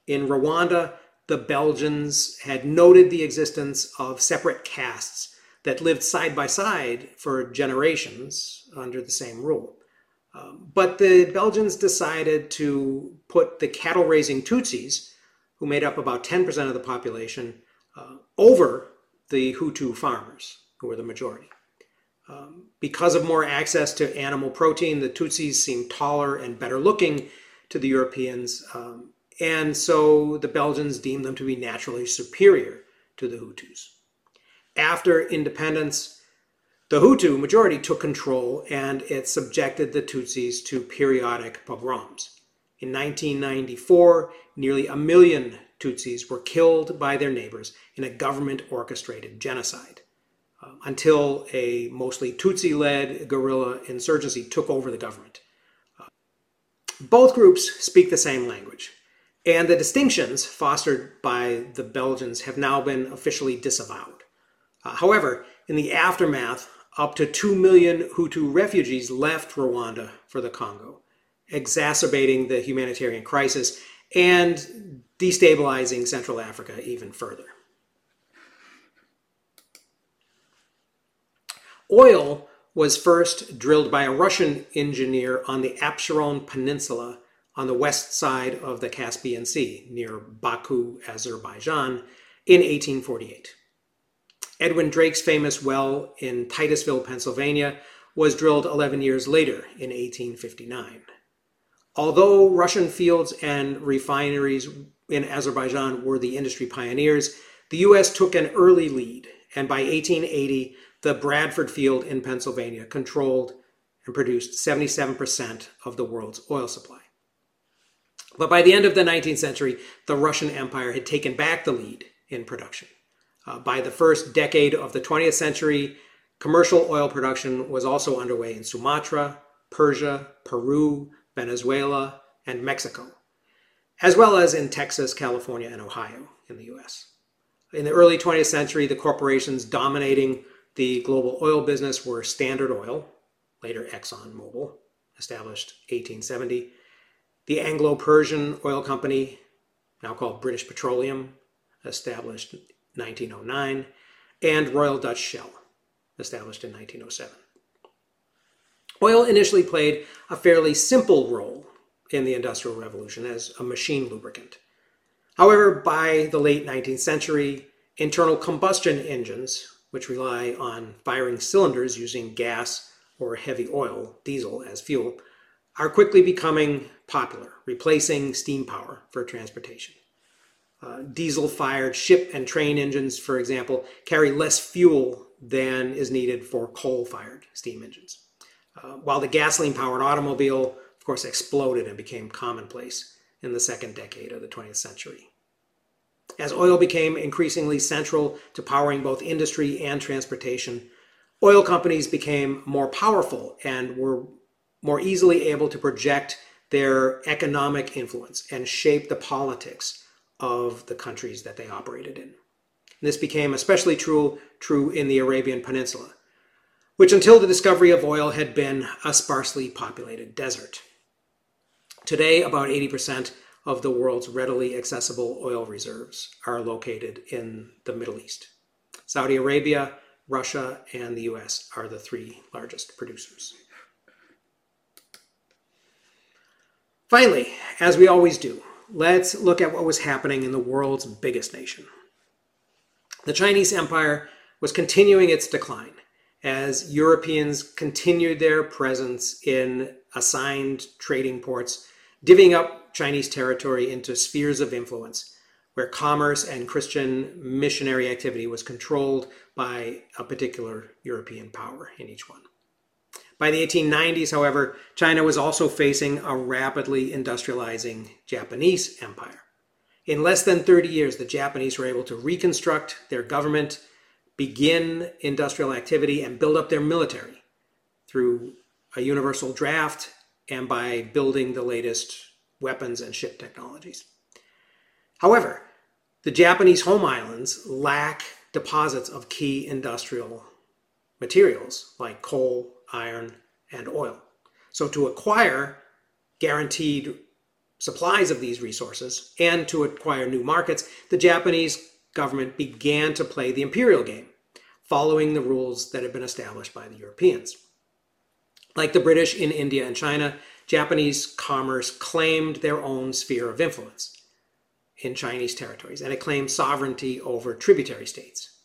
In Rwanda, the Belgians had noted the existence of separate castes that lived side by side for generations under the same rule. Um, but the Belgians decided to put the cattle raising Tutsis who made up about 10% of the population, uh, over the Hutu farmers, who were the majority. Um, because of more access to animal protein, the Tutsis seemed taller and better looking to the Europeans, um, and so the Belgians deemed them to be naturally superior to the Hutus. After independence, The Hutu majority took control and it subjected the Tutsis to periodic pogroms. In 1994, nearly a million Tutsis were killed by their neighbors in a government orchestrated genocide um, until a mostly Tutsi led guerrilla insurgency took over the government. Uh, both groups speak the same language, and the distinctions fostered by the Belgians have now been officially disavowed. Uh, however, in the aftermath, up to 2 million Hutu refugees left Rwanda for the Congo, exacerbating the humanitarian crisis and destabilizing Central Africa even further. Oil was first drilled by a Russian engineer on the Absheron Peninsula on the west side of the Caspian Sea, near Baku, Azerbaijan, in 1848. Edwin Drake's famous well in Titusville, Pennsylvania, was drilled 11 years later in 1859. Although Russian fields and refineries in Azerbaijan were the industry pioneers, the U.S. took an early lead, and by 1880, the Bradford field in Pennsylvania controlled and produced 77% of the world's oil supply. But by the end of the 19th century, the Russian Empire had taken back the lead in production. Uh, by the first decade of the 20th century, commercial oil production was also underway in Sumatra, Persia, Peru, Venezuela, and Mexico, as well as in Texas, California, and Ohio in the US. In the early 20th century, the corporations dominating the global oil business were Standard Oil, later ExxonMobil, established 1870, the Anglo-Persian Oil Company, now called British Petroleum, established 1909, and Royal Dutch Shell, established in 1907. Oil initially played a fairly simple role in the Industrial Revolution as a machine lubricant. However, by the late 19th century, internal combustion engines, which rely on firing cylinders using gas or heavy oil, diesel, as fuel, are quickly becoming popular, replacing steam power for transportation. Uh, diesel fired ship and train engines, for example, carry less fuel than is needed for coal fired steam engines. Uh, while the gasoline powered automobile, of course, exploded and became commonplace in the second decade of the 20th century. As oil became increasingly central to powering both industry and transportation, oil companies became more powerful and were more easily able to project their economic influence and shape the politics of the countries that they operated in. This became especially true, true in the Arabian Peninsula, which until the discovery of oil had been a sparsely populated desert. Today, about 80% of the world's readily accessible oil reserves are located in the Middle East. Saudi Arabia, Russia, and the US are the three largest producers. Finally, as we always do, let's look at what was happening in the world's biggest nation. The Chinese Empire was continuing its decline as Europeans continued their presence in assigned trading ports, divvying up Chinese territory into spheres of influence where commerce and Christian missionary activity was controlled by a particular European power in each one. By the 1890s, however, China was also facing a rapidly industrializing Japanese empire. In less than 30 years, the Japanese were able to reconstruct their government, begin industrial activity, and build up their military through a universal draft and by building the latest weapons and ship technologies. However, the Japanese home islands lack deposits of key industrial materials like coal, iron, and oil. So to acquire guaranteed supplies of these resources and to acquire new markets, the Japanese government began to play the imperial game, following the rules that had been established by the Europeans. Like the British in India and China, Japanese commerce claimed their own sphere of influence in Chinese territories, and it claimed sovereignty over tributary states.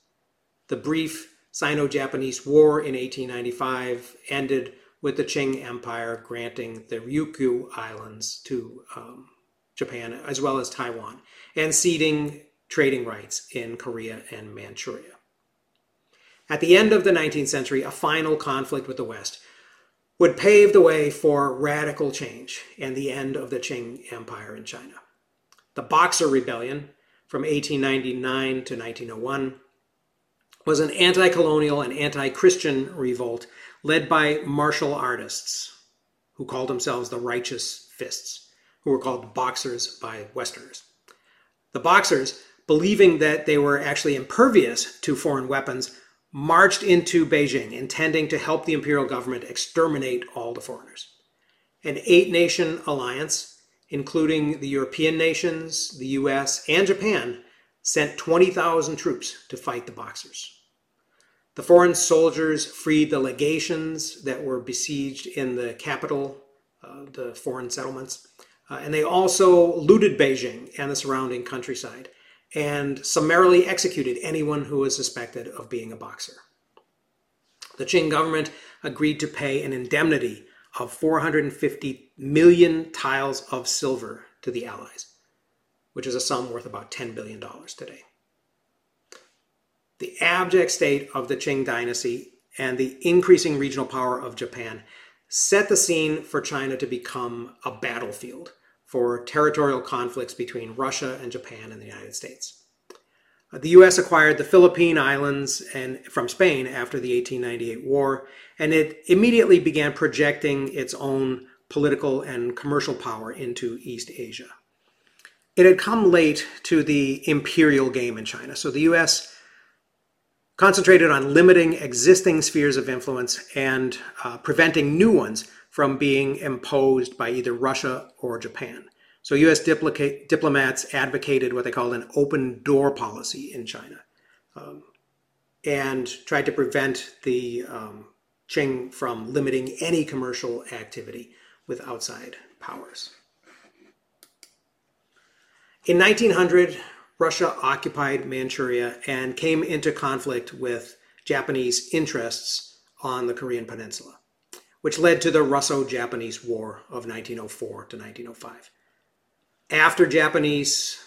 The brief Sino Japanese War in 1895 ended with the Qing Empire granting the Ryukyu Islands to um, Japan as well as Taiwan and ceding trading rights in Korea and Manchuria. at the end of the 19th century, a final conflict with the West would pave the way for radical change and the end of the Qing Empire in China. The Boxer Rebellion from 1899 to 1901 was an anti colonial and anti Christian revolt led by martial artists who called themselves the Righteous Fists, who were called Boxers by Westerners. The Boxers, believing that they were actually impervious to foreign weapons, marched into Beijing, intending to help the imperial government exterminate all the foreigners. An eight nation alliance, including the European nations, the US, and Japan, sent 20,000 troops to fight the Boxers. The foreign soldiers freed the legations that were besieged in the capital, uh, the foreign settlements, uh, and they also looted Beijing and the surrounding countryside and summarily executed anyone who was suspected of being a boxer. The Qing government agreed to pay an indemnity of 450 million taels of silver to the Allies, which is a sum worth about $10 billion today. The abject state of the Qing dynasty and the increasing regional power of Japan set the scene for China to become a battlefield for territorial conflicts between Russia and Japan and the United States. Uh, the U.S. acquired the Philippine Islands and from Spain after the 1898 war, and it immediately began projecting its own political and commercial power into East Asia. It had come late to the imperial game in China, so the U.S. concentrated on limiting existing spheres of influence and uh, preventing new ones from being imposed by either Russia or Japan. So US diplomats advocated what they called an open door policy in China um, and tried to prevent the um, Qing from limiting any commercial activity with outside powers. In 1900, Russia occupied Manchuria and came into conflict with Japanese interests on the Korean Peninsula which led to the Russo Japanese War of 1904 to 1905. After Japanese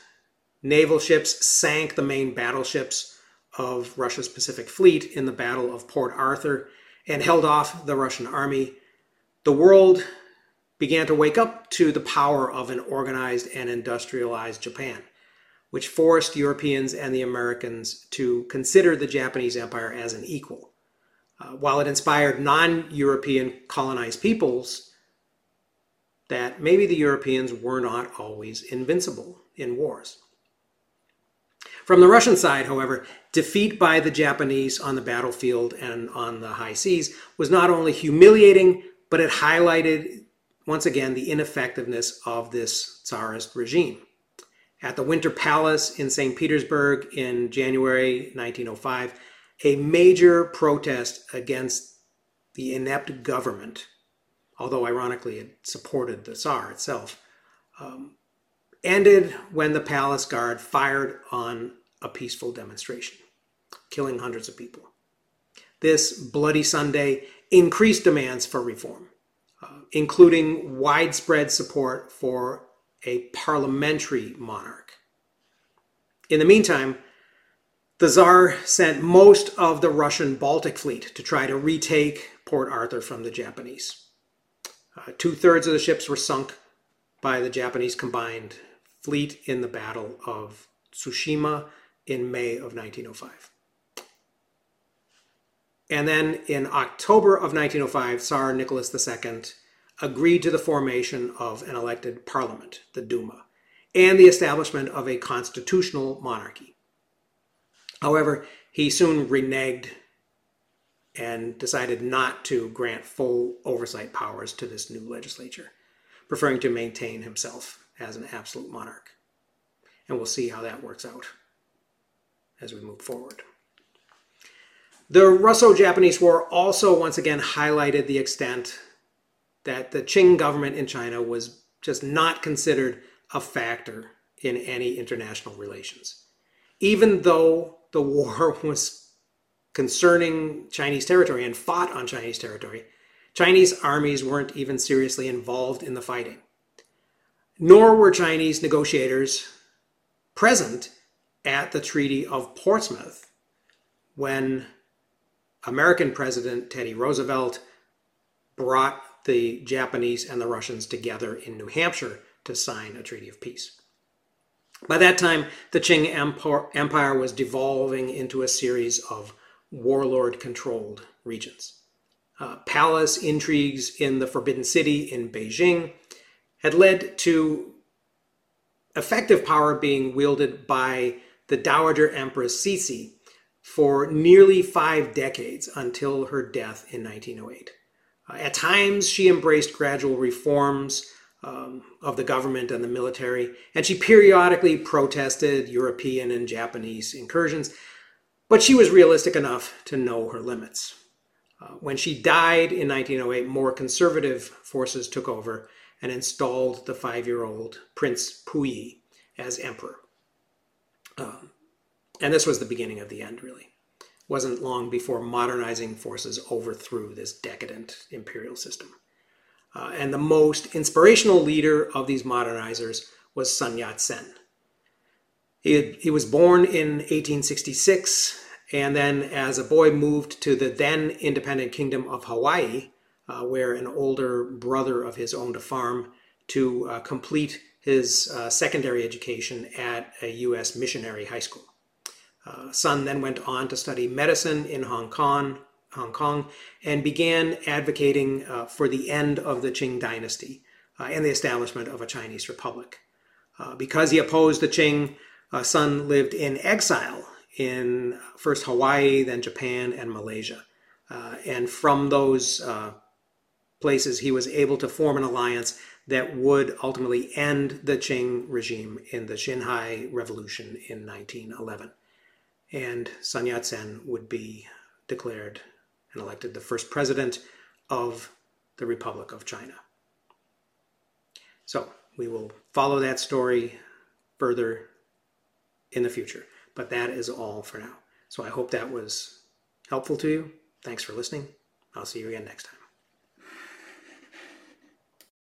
naval ships sank the main battleships of Russia's Pacific Fleet in the Battle of Port Arthur and held off the Russian army, the world began to wake up to the power of an organized and industrialized Japan, which forced Europeans and the Americans to consider the Japanese Empire as an equal. Uh, while it inspired non European colonized peoples, that maybe the Europeans were not always invincible in wars. From the Russian side, however, defeat by the Japanese on the battlefield and on the high seas was not only humiliating, but it highlighted once again the ineffectiveness of this Tsarist regime. At the Winter Palace in St. Petersburg in January 1905, a major protest against the inept government, although ironically it supported the Tsar itself, um, ended when the palace guard fired on a peaceful demonstration, killing hundreds of people. This Bloody Sunday increased demands for reform, uh, including widespread support for a parliamentary monarch. In the meantime, the Tsar sent most of the Russian Baltic fleet to try to retake Port Arthur from the Japanese. Uh, Two thirds of the ships were sunk by the Japanese combined fleet in the Battle of Tsushima in May of 1905. And then in October of 1905, Tsar Nicholas II agreed to the formation of an elected parliament, the Duma, and the establishment of a constitutional monarchy. However, he soon reneged and decided not to grant full oversight powers to this new legislature, preferring to maintain himself as an absolute monarch. And we'll see how that works out as we move forward. The Russo Japanese War also once again highlighted the extent that the Qing government in China was just not considered a factor in any international relations. Even though the war was concerning Chinese territory and fought on Chinese territory, Chinese armies weren't even seriously involved in the fighting. Nor were Chinese negotiators present at the Treaty of Portsmouth when American President Teddy Roosevelt brought the Japanese and the Russians together in New Hampshire to sign a treaty of peace. By that time, the Qing Empire was devolving into a series of warlord controlled regions. Uh, palace intrigues in the Forbidden City in Beijing had led to effective power being wielded by the Dowager Empress Cixi for nearly five decades until her death in 1908. At times, she embraced gradual reforms um, of the government and the military, and she periodically protested European and Japanese incursions, but she was realistic enough to know her limits. Uh, when she died in 1908, more conservative forces took over and installed the five year old Prince Puyi as emperor. Um, and this was the beginning of the end, really. Wasn't long before modernizing forces overthrew this decadent imperial system. Uh, and the most inspirational leader of these modernizers was Sun Yat sen. He, he was born in 1866 and then, as a boy, moved to the then independent kingdom of Hawaii, uh, where an older brother of his owned a farm to uh, complete his uh, secondary education at a U.S. missionary high school. Uh, Sun then went on to study medicine in Hong Kong, Hong Kong, and began advocating uh, for the end of the Qing dynasty uh, and the establishment of a Chinese republic. Uh, because he opposed the Qing, uh, Sun lived in exile in first Hawaii, then Japan, and Malaysia. And from those places, he was able to form an alliance that would ultimately end the Qing regime in the Xinhai Revolution in 1911. And Sun Yat sen would be declared and elected the first president of the Republic of China. So we will follow that story further in the future, but that is all for now. So I hope that was helpful to you. Thanks for listening. I'll see you again next time.